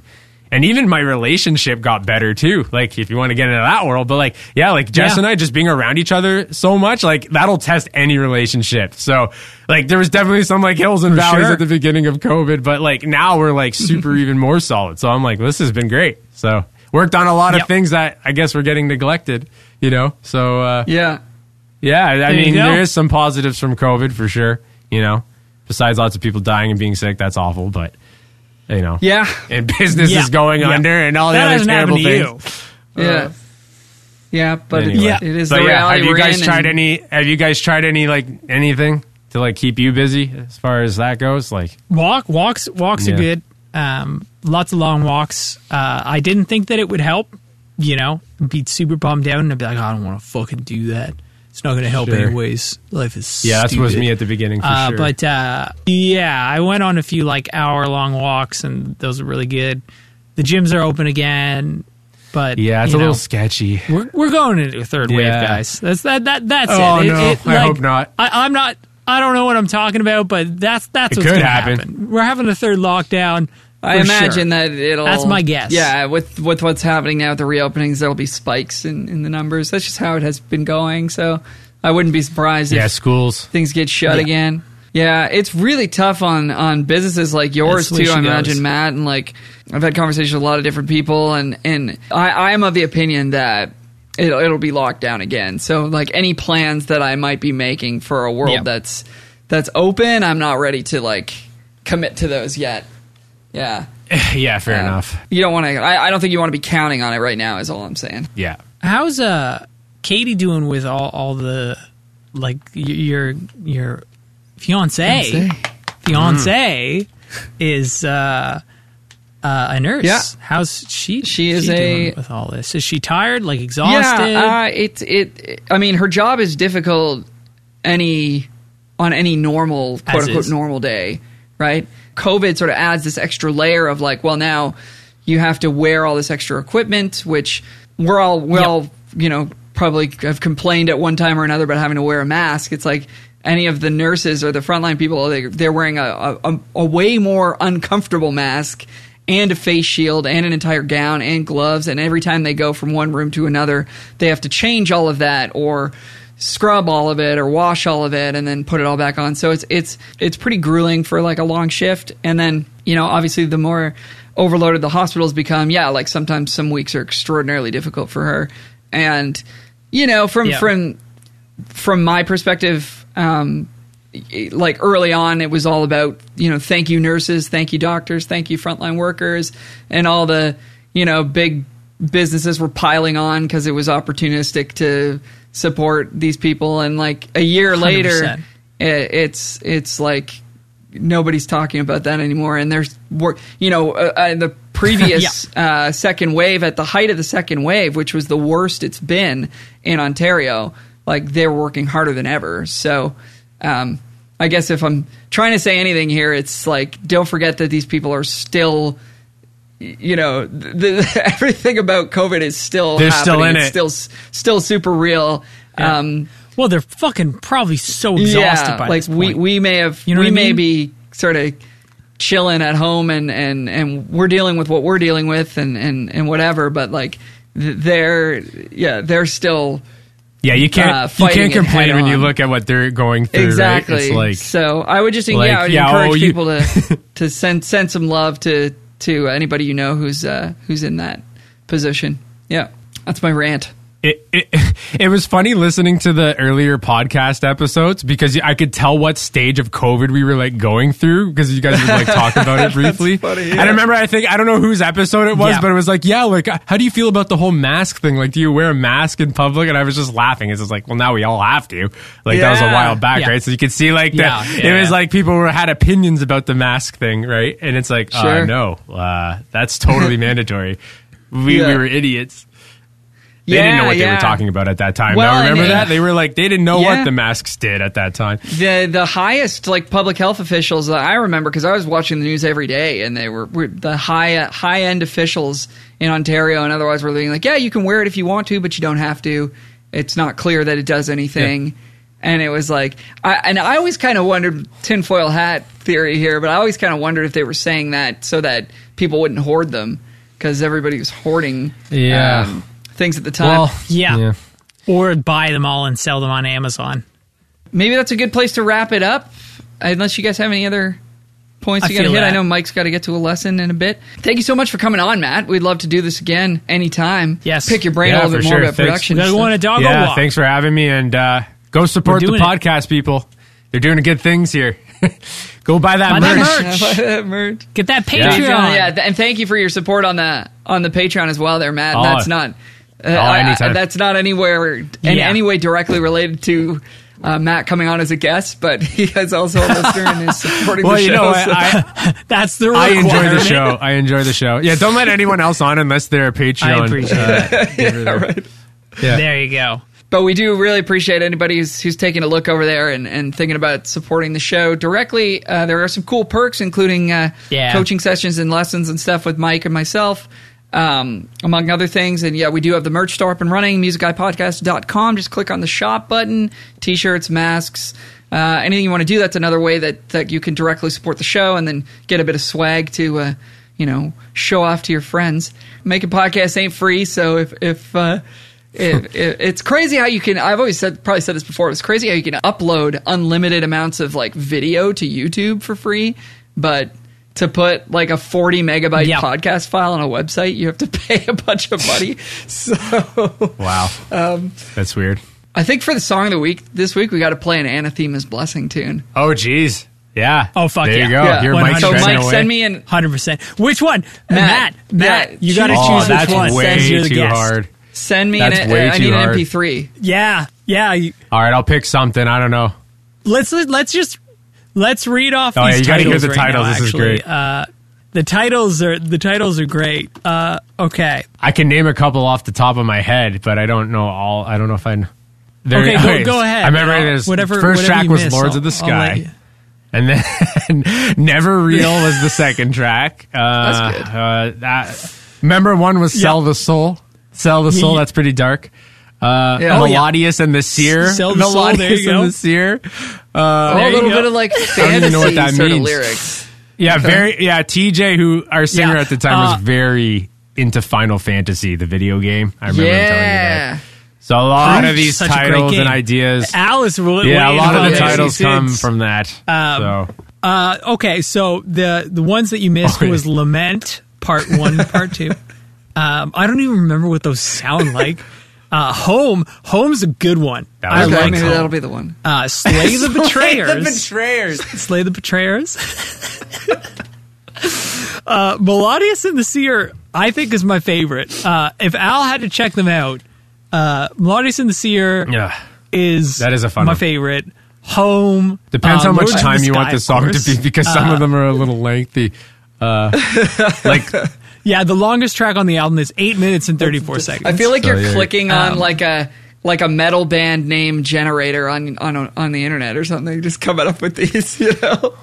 [SPEAKER 3] and even my relationship got better too. Like if you want to get into that world, but like yeah, like Jess
[SPEAKER 1] Yeah.
[SPEAKER 3] and I just being around each other so much, like that'll test any relationship. So like there was definitely some like hills and
[SPEAKER 1] For
[SPEAKER 3] valleys
[SPEAKER 1] sure.
[SPEAKER 3] at the beginning of COVID, but like now we're like super even more solid. So I'm like, this has been great. So worked on a lot of
[SPEAKER 1] Yep.
[SPEAKER 3] things that I guess were getting neglected, you know. So uh,
[SPEAKER 2] Yeah.
[SPEAKER 3] yeah, I
[SPEAKER 1] There
[SPEAKER 3] mean
[SPEAKER 1] go.
[SPEAKER 3] there is some positives from COVID for sure. You know, besides lots of people dying and being sick, that's awful. But you know,
[SPEAKER 2] Yeah.
[SPEAKER 3] and business
[SPEAKER 1] Yeah.
[SPEAKER 3] is going
[SPEAKER 1] Yeah.
[SPEAKER 3] under and all the
[SPEAKER 1] that
[SPEAKER 3] other
[SPEAKER 1] hasn't
[SPEAKER 3] terrible
[SPEAKER 1] happened to
[SPEAKER 3] things.
[SPEAKER 1] you.
[SPEAKER 2] Yeah. Yeah, but it-
[SPEAKER 3] Anyway.
[SPEAKER 2] it is
[SPEAKER 3] But
[SPEAKER 2] the
[SPEAKER 3] yeah,
[SPEAKER 2] reality
[SPEAKER 3] have you
[SPEAKER 2] we're
[SPEAKER 3] guys
[SPEAKER 2] in,
[SPEAKER 3] tried any? Have you guys tried any like anything to like keep you busy as far as that goes? Like,
[SPEAKER 1] Walk walks walks
[SPEAKER 3] Yeah.
[SPEAKER 1] are good. Um, lots of long walks. Uh, I didn't think that it would help. You know, be super bummed out and I'd be like, I don't want to fucking do that. It's not going to help
[SPEAKER 3] Sure.
[SPEAKER 1] anyways. Life is
[SPEAKER 3] yeah, that was me at the beginning for
[SPEAKER 1] Uh,
[SPEAKER 3] sure.
[SPEAKER 1] But uh, yeah, I went on a few like hour long walks, and those are really good. The gyms are open again, but
[SPEAKER 3] yeah, it's a little sketchy.
[SPEAKER 1] We're we're going into a third wave, guys. That's that that that's
[SPEAKER 3] Oh,
[SPEAKER 1] it. It-
[SPEAKER 3] no.
[SPEAKER 1] it,
[SPEAKER 3] I
[SPEAKER 1] like,
[SPEAKER 3] hope not.
[SPEAKER 1] I, I'm not. I don't know what I'm talking about, but that's that's
[SPEAKER 3] It
[SPEAKER 1] what's
[SPEAKER 3] could happen.
[SPEAKER 1] happen. We're having a third lockdown.
[SPEAKER 2] I imagine
[SPEAKER 1] sure.
[SPEAKER 2] that it'll.
[SPEAKER 1] That's my guess.
[SPEAKER 2] Yeah, with with what's happening now with the reopenings, there'll be spikes in, in the numbers. That's just how it has been going. So I wouldn't be surprised
[SPEAKER 3] Yeah,
[SPEAKER 2] if
[SPEAKER 3] schools.
[SPEAKER 2] things get shut
[SPEAKER 1] Yeah.
[SPEAKER 2] again. Yeah, it's really tough on on businesses like yours
[SPEAKER 1] That's the way
[SPEAKER 2] too. I imagine
[SPEAKER 1] goes.
[SPEAKER 2] Matt and like I've had conversations with a lot of different people, and and I I am of the opinion that. It'll, it'll be locked down again. So, like any plans that I might be making for a world
[SPEAKER 1] Yeah.
[SPEAKER 2] that's that's open, I'm not ready to like commit to those yet. Yeah,
[SPEAKER 3] yeah, fair
[SPEAKER 2] Yeah.
[SPEAKER 3] enough.
[SPEAKER 2] You don't want to. I, I don't think you want to be counting on it right now. Is all I'm saying.
[SPEAKER 3] Yeah.
[SPEAKER 1] How's uh Katie doing with all all the like your your fiance fiance is uh uh, a nurse.
[SPEAKER 2] Yeah.
[SPEAKER 1] How's she?
[SPEAKER 2] She is
[SPEAKER 1] doing
[SPEAKER 2] a-
[SPEAKER 1] with all this. Is she tired? Like exhausted?
[SPEAKER 2] Yeah, uh, it, it it. I mean, her job is difficult. Any on any normal quote
[SPEAKER 1] As
[SPEAKER 2] unquote
[SPEAKER 1] is.
[SPEAKER 2] normal day, right? COVID sort of adds this extra layer of like, well, now you have to wear all this extra equipment, which we're all we
[SPEAKER 1] Yep.
[SPEAKER 2] all you know probably have complained at one time or another about having to wear a mask. It's like any of the nurses or the frontline people, they, they're wearing a, a, a way more uncomfortable mask and a face shield and an entire gown and gloves. And every time they go from one room to another, they have to change all of that or scrub all of it or wash all of it and then put it all back on. So it's it's it's pretty grueling for like a long shift. And then, you know, obviously the more overloaded the hospitals become, yeah, like sometimes some weeks are extraordinarily difficult for her. And you know, from
[SPEAKER 1] Yeah.
[SPEAKER 2] from from my perspective, um, like early on, it was all about you know, thank you nurses, thank you doctors, thank you frontline workers, and all the you know big businesses were piling on because it was opportunistic to support these people. And like a year later,
[SPEAKER 1] 100%.
[SPEAKER 2] i- it's it's like nobody's talking about that anymore. And there's work, you know, uh, uh, the previous uh, second wave at the height of the second wave, which was the worst it's been in Ontario. Like they were working harder than ever. So, um, I guess if I'm trying to say anything here, it's like don't forget that these people are still. You know, the, the, everything about COVID is still
[SPEAKER 3] They're
[SPEAKER 2] happening.
[SPEAKER 3] still in
[SPEAKER 2] it's
[SPEAKER 3] it.
[SPEAKER 2] still still super real.
[SPEAKER 1] Yeah.
[SPEAKER 2] Um,
[SPEAKER 1] well, they're fucking probably so exhausted by
[SPEAKER 2] like
[SPEAKER 1] this
[SPEAKER 2] we
[SPEAKER 1] point.
[SPEAKER 2] we may have
[SPEAKER 1] You know
[SPEAKER 2] we may
[SPEAKER 1] mean?
[SPEAKER 2] be sort of chilling at home and and and we're dealing with what we're dealing with and and and whatever but like they're yeah they're still
[SPEAKER 3] Yeah, you can't
[SPEAKER 2] Uh,
[SPEAKER 3] you can't complain when you look at what they're going through.
[SPEAKER 2] exactly
[SPEAKER 3] Right? It's like
[SPEAKER 2] so i would just
[SPEAKER 3] like,
[SPEAKER 2] yeah i would
[SPEAKER 3] yeah,
[SPEAKER 2] encourage
[SPEAKER 3] oh,
[SPEAKER 2] people to to send send some love to to anybody you know who's uh who's in that position. Yeah. That's my rant
[SPEAKER 3] it, it it was funny listening to the earlier podcast episodes because I could tell what stage of COVID we were like going through because you guys would like talk about it briefly.
[SPEAKER 2] funny,
[SPEAKER 3] And. I remember I think I don't know whose episode it was,
[SPEAKER 1] Yeah.
[SPEAKER 3] but it was like, yeah, like how do you feel about the whole mask thing? Like, do you wear a mask in public? And I was just laughing. It's just like, well, now we all have to. Like that was a while back,
[SPEAKER 1] Yeah.
[SPEAKER 3] right? So you could see like
[SPEAKER 1] Yeah,
[SPEAKER 3] that.
[SPEAKER 1] yeah,
[SPEAKER 3] it was like people were, had opinions about the mask thing, right? And it's like, uh, no, uh, that's totally mandatory. We,
[SPEAKER 2] Yeah.
[SPEAKER 3] we were idiots. They didn't know what they were talking about at that time.
[SPEAKER 2] Well,
[SPEAKER 3] now, remember
[SPEAKER 2] and-
[SPEAKER 3] that? They were like, they didn't know
[SPEAKER 2] Yeah.
[SPEAKER 3] what the masks did at that time.
[SPEAKER 2] the the highest like public health officials that I remember because I was watching the news every day, and they were, were the high high end officials in Ontario and otherwise were being like, yeah, you can wear it if you want to, but you don't have to. It's not clear that it does anything. And it was like, I, and I always kind of wondered tinfoil hat theory here, but I always kind of wondered if they were saying that so that people wouldn't hoard them because everybody was hoarding
[SPEAKER 3] Yeah.
[SPEAKER 2] um, things at the time.
[SPEAKER 1] Yeah. Or buy them all and sell them on Amazon.
[SPEAKER 2] maybe that's a good place to wrap it up. Unless you guys have any other points
[SPEAKER 1] I
[SPEAKER 2] you got to
[SPEAKER 1] feel
[SPEAKER 2] hit. I know Mike's got to get to a lesson in a bit. Thank you so much for coming on, Matt. We'd love to do this again anytime.
[SPEAKER 1] Yes.
[SPEAKER 2] Pick your brain
[SPEAKER 3] Yeah,
[SPEAKER 2] a little
[SPEAKER 3] for
[SPEAKER 2] bit more
[SPEAKER 3] sure.
[SPEAKER 2] about
[SPEAKER 3] Thanks.
[SPEAKER 2] production.
[SPEAKER 1] We gotta go on a doggo
[SPEAKER 3] yeah,
[SPEAKER 1] walk.
[SPEAKER 3] thanks for having me, and uh, go support the
[SPEAKER 1] We're it.
[SPEAKER 3] podcast, people. They're doing good things here. go buy that
[SPEAKER 1] Buy that
[SPEAKER 3] merch.
[SPEAKER 1] merch.
[SPEAKER 2] merch.
[SPEAKER 1] Get that
[SPEAKER 3] Yeah.
[SPEAKER 1] Patreon.
[SPEAKER 2] Yeah, th- and thank you for your support on the on the Patreon as well, there, Matt.
[SPEAKER 3] Oh.
[SPEAKER 2] that's not. Uh, I- I- that's not anywhere in
[SPEAKER 1] Yeah.
[SPEAKER 2] any way directly related to uh, Matt coming on as a guest, but he is also a listener and is supporting
[SPEAKER 3] Well,
[SPEAKER 2] the show.
[SPEAKER 3] you know,
[SPEAKER 2] so-
[SPEAKER 3] I,
[SPEAKER 1] That's the
[SPEAKER 3] I, I enjoy the show. I enjoy the show. Yeah, don't let anyone else on unless they're a Patreon.
[SPEAKER 1] I appreciate
[SPEAKER 3] uh, giver there.
[SPEAKER 2] right.
[SPEAKER 3] Yeah.
[SPEAKER 1] There you go.
[SPEAKER 2] But we do really appreciate anybody who's, who's taking a look over there and, and thinking about supporting the show directly. Uh, there are some cool perks, including uh,
[SPEAKER 1] Yeah.
[SPEAKER 2] coaching sessions and lessons and stuff with Mike and myself, um, among other things. And yeah, we do have the merch store up and running, musicguypodcast.com. Just click on the shop button, t shirts, masks. Uh, anything you want to do, that's another way that, that you can directly support the show and then get a bit of swag to, uh, you know, show off to your friends. Making podcasts ain't free, so if, if, uh, it, it, it's crazy how you can. I've always said, probably said this before. It's crazy how you can upload unlimited amounts of like video to YouTube for free, but to put like a 40 megabyte
[SPEAKER 1] Yeah.
[SPEAKER 2] podcast file on a website, you have to pay a bunch of money. So
[SPEAKER 3] Wow.
[SPEAKER 2] Um,
[SPEAKER 3] That's weird.
[SPEAKER 2] I think for the song of the week this week, we got to play an Anathema's Blessing tune.
[SPEAKER 3] Oh, geez. Yeah.
[SPEAKER 1] Oh, fuck
[SPEAKER 3] there
[SPEAKER 1] yeah.
[SPEAKER 3] you go.
[SPEAKER 2] Yeah.
[SPEAKER 3] Here,
[SPEAKER 1] 100.
[SPEAKER 3] Mike's
[SPEAKER 2] So Mike,
[SPEAKER 3] away.
[SPEAKER 2] send me an.
[SPEAKER 1] Hundred percent. Which one, Matt?
[SPEAKER 2] Matt,
[SPEAKER 1] Matt,
[SPEAKER 2] yeah,
[SPEAKER 1] you got to
[SPEAKER 2] choose-
[SPEAKER 3] Oh,
[SPEAKER 1] choose
[SPEAKER 3] that's
[SPEAKER 1] which one.
[SPEAKER 3] way
[SPEAKER 1] You're the
[SPEAKER 3] too
[SPEAKER 1] guest.
[SPEAKER 3] hard.
[SPEAKER 2] Send me
[SPEAKER 3] That's
[SPEAKER 2] an.
[SPEAKER 3] way
[SPEAKER 2] uh, I
[SPEAKER 3] too
[SPEAKER 2] need an. MP3.
[SPEAKER 1] Yeah, yeah.
[SPEAKER 3] All right, I'll pick something. I don't know.
[SPEAKER 1] Let's let's just let's read off.
[SPEAKER 3] Oh, yeah,
[SPEAKER 1] these
[SPEAKER 3] you gotta hear the
[SPEAKER 1] right
[SPEAKER 3] titles.
[SPEAKER 1] now,
[SPEAKER 3] This is great.
[SPEAKER 1] Uh, the titles are the titles are great. Uh, okay,
[SPEAKER 3] I can name a couple off the top of my head, but I don't know all. I don't know if I. kn- There,
[SPEAKER 1] okay, go, go ahead.
[SPEAKER 3] I remember
[SPEAKER 1] I'll-
[SPEAKER 3] there's
[SPEAKER 1] whatever.
[SPEAKER 3] first
[SPEAKER 1] whatever
[SPEAKER 3] track was
[SPEAKER 1] miss,
[SPEAKER 3] Lords
[SPEAKER 1] I'll-
[SPEAKER 3] of the Sky, and then Never Real was the second track. Uh,
[SPEAKER 2] That's good.
[SPEAKER 3] Uh, that, remember one was Sell
[SPEAKER 1] Yeah.
[SPEAKER 3] the Soul. Sell the Soul.
[SPEAKER 1] Yeah.
[SPEAKER 3] That's pretty dark. Uh,
[SPEAKER 2] Yeah. Oh,
[SPEAKER 1] yeah.
[SPEAKER 3] Melodious and the Seer.
[SPEAKER 1] Sell the Soul, there
[SPEAKER 3] Melodious
[SPEAKER 1] you
[SPEAKER 3] and the Seer.
[SPEAKER 2] Oh, a little bit of like
[SPEAKER 3] don't
[SPEAKER 2] fantasy
[SPEAKER 3] know what that
[SPEAKER 2] sort of lyrics.
[SPEAKER 3] Yeah, very. Yeah, TJ, who our singer
[SPEAKER 1] Yeah.
[SPEAKER 3] at the time
[SPEAKER 1] Uh,
[SPEAKER 3] was very into Final Fantasy, the video game. I remember him telling
[SPEAKER 2] you
[SPEAKER 3] that. So a lot of these
[SPEAKER 1] Such a great
[SPEAKER 3] titles and ideas.
[SPEAKER 1] Alice.
[SPEAKER 3] really Yeah, a lot of the titles
[SPEAKER 1] 66.
[SPEAKER 3] come from that.
[SPEAKER 1] Um,
[SPEAKER 3] so
[SPEAKER 1] Uh, okay, so the the ones that you missed
[SPEAKER 3] Oh,
[SPEAKER 1] was Lament Part One, Part Two. Um, I don't even remember what those sound like. Uh, Home, Home's a good one.
[SPEAKER 3] That
[SPEAKER 1] I
[SPEAKER 3] was
[SPEAKER 2] Okay,
[SPEAKER 1] like
[SPEAKER 2] maybe
[SPEAKER 1] Home.
[SPEAKER 2] that'll be the one.
[SPEAKER 1] Uh, Slay the Betrayers.
[SPEAKER 3] slay the betrayers.
[SPEAKER 1] Slay the Betrayers. uh, Melodious and the Seer, I think, is my favorite. Uh, if Al had to check them out, uh, Melodious and the Seer
[SPEAKER 3] Yeah,
[SPEAKER 1] is
[SPEAKER 3] That is a fun
[SPEAKER 1] my
[SPEAKER 3] one.
[SPEAKER 1] favorite. Home
[SPEAKER 3] depends
[SPEAKER 1] uh,
[SPEAKER 3] how much
[SPEAKER 1] Lords
[SPEAKER 3] time
[SPEAKER 1] the
[SPEAKER 3] you want
[SPEAKER 1] Sky,
[SPEAKER 3] the song to be because some of them are a little lengthy. Uh, like
[SPEAKER 1] Yeah, the longest track on the album is eight minutes and thirty four seconds.
[SPEAKER 2] I feel like
[SPEAKER 3] So,
[SPEAKER 2] you're
[SPEAKER 3] yeah.
[SPEAKER 2] clicking on
[SPEAKER 1] Um,
[SPEAKER 2] like a like a metal band name generator on on on the internet or something. Just coming up with these, you know.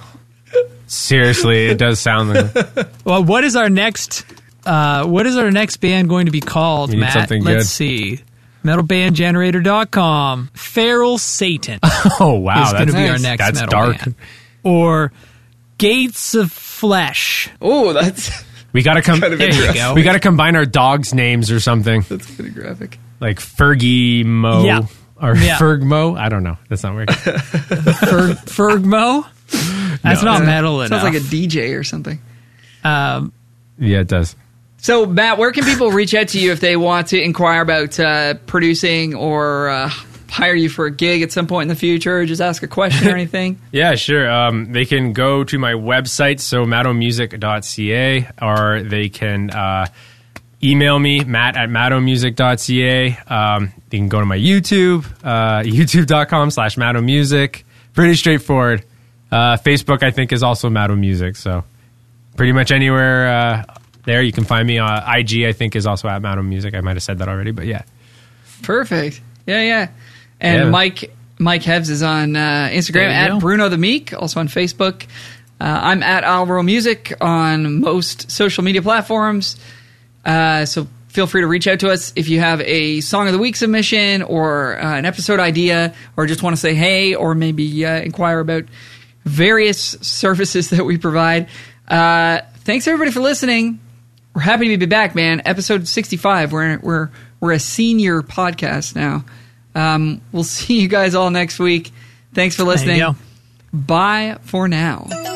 [SPEAKER 3] seriously, it does sound like
[SPEAKER 1] Well, what is our next? Uh, what is our next band going to be called,
[SPEAKER 3] We need
[SPEAKER 1] Matt?
[SPEAKER 3] something
[SPEAKER 1] Let's
[SPEAKER 3] good.
[SPEAKER 1] see. Metalbandgenerator.com. Feral Satan
[SPEAKER 3] oh wow,
[SPEAKER 1] is going to
[SPEAKER 3] that's
[SPEAKER 1] be our next
[SPEAKER 3] that's
[SPEAKER 1] metal
[SPEAKER 3] dark.
[SPEAKER 1] band. Or Gates of Flesh.
[SPEAKER 2] Oh, that's
[SPEAKER 3] We gotta come.
[SPEAKER 2] Kind of
[SPEAKER 1] There you go.
[SPEAKER 3] We gotta combine our dogs' names or something
[SPEAKER 2] that's pretty graphic.
[SPEAKER 3] like Fergie Mo
[SPEAKER 1] Yeah.
[SPEAKER 3] or
[SPEAKER 1] Yeah.
[SPEAKER 3] Ferg Mo. I don't know. That's not working.
[SPEAKER 1] Fer- Fergmo? That's
[SPEAKER 3] No.
[SPEAKER 1] not metal
[SPEAKER 2] Sounds like a DJ or something.
[SPEAKER 1] um,
[SPEAKER 3] yeah, it does.
[SPEAKER 2] So, Matt, where can people reach out to you if they want to inquire about uh, producing or uh, hire you for a gig at some point in the future, or just ask a question or anything?
[SPEAKER 3] Yeah, sure. Um, they can go to my website, so mattomusic.ca, or they can uh, email me, matt at mattomusic.ca. Um, you can go to my YouTube, uh, youtube.com slash mattomusic. Pretty straightforward. Uh, Facebook, I think, is also Matto Music, so pretty much anywhere uh, there you can find me. Uh, IG, I think, is also at Matto Music. I might have said that already, but yeah.
[SPEAKER 2] Perfect. Yeah, yeah. And
[SPEAKER 3] Yeah.
[SPEAKER 2] Mike Mike Heves is on uh, Instagram at
[SPEAKER 1] go.
[SPEAKER 2] Bruno the Meek, also on Facebook. Uh, I'm at Alvaro Music on most social media platforms. Uh, so feel free to reach out to us if you have a song of the week submission or uh, an episode idea, or just want to say hey, or maybe uh, inquire about various services that we provide. Uh, thanks everybody for listening. We're happy to be back, man. Episode 65. We're we're we're a senior podcast now. Um, we'll see you guys all next week. Thanks for listening. Bye for now.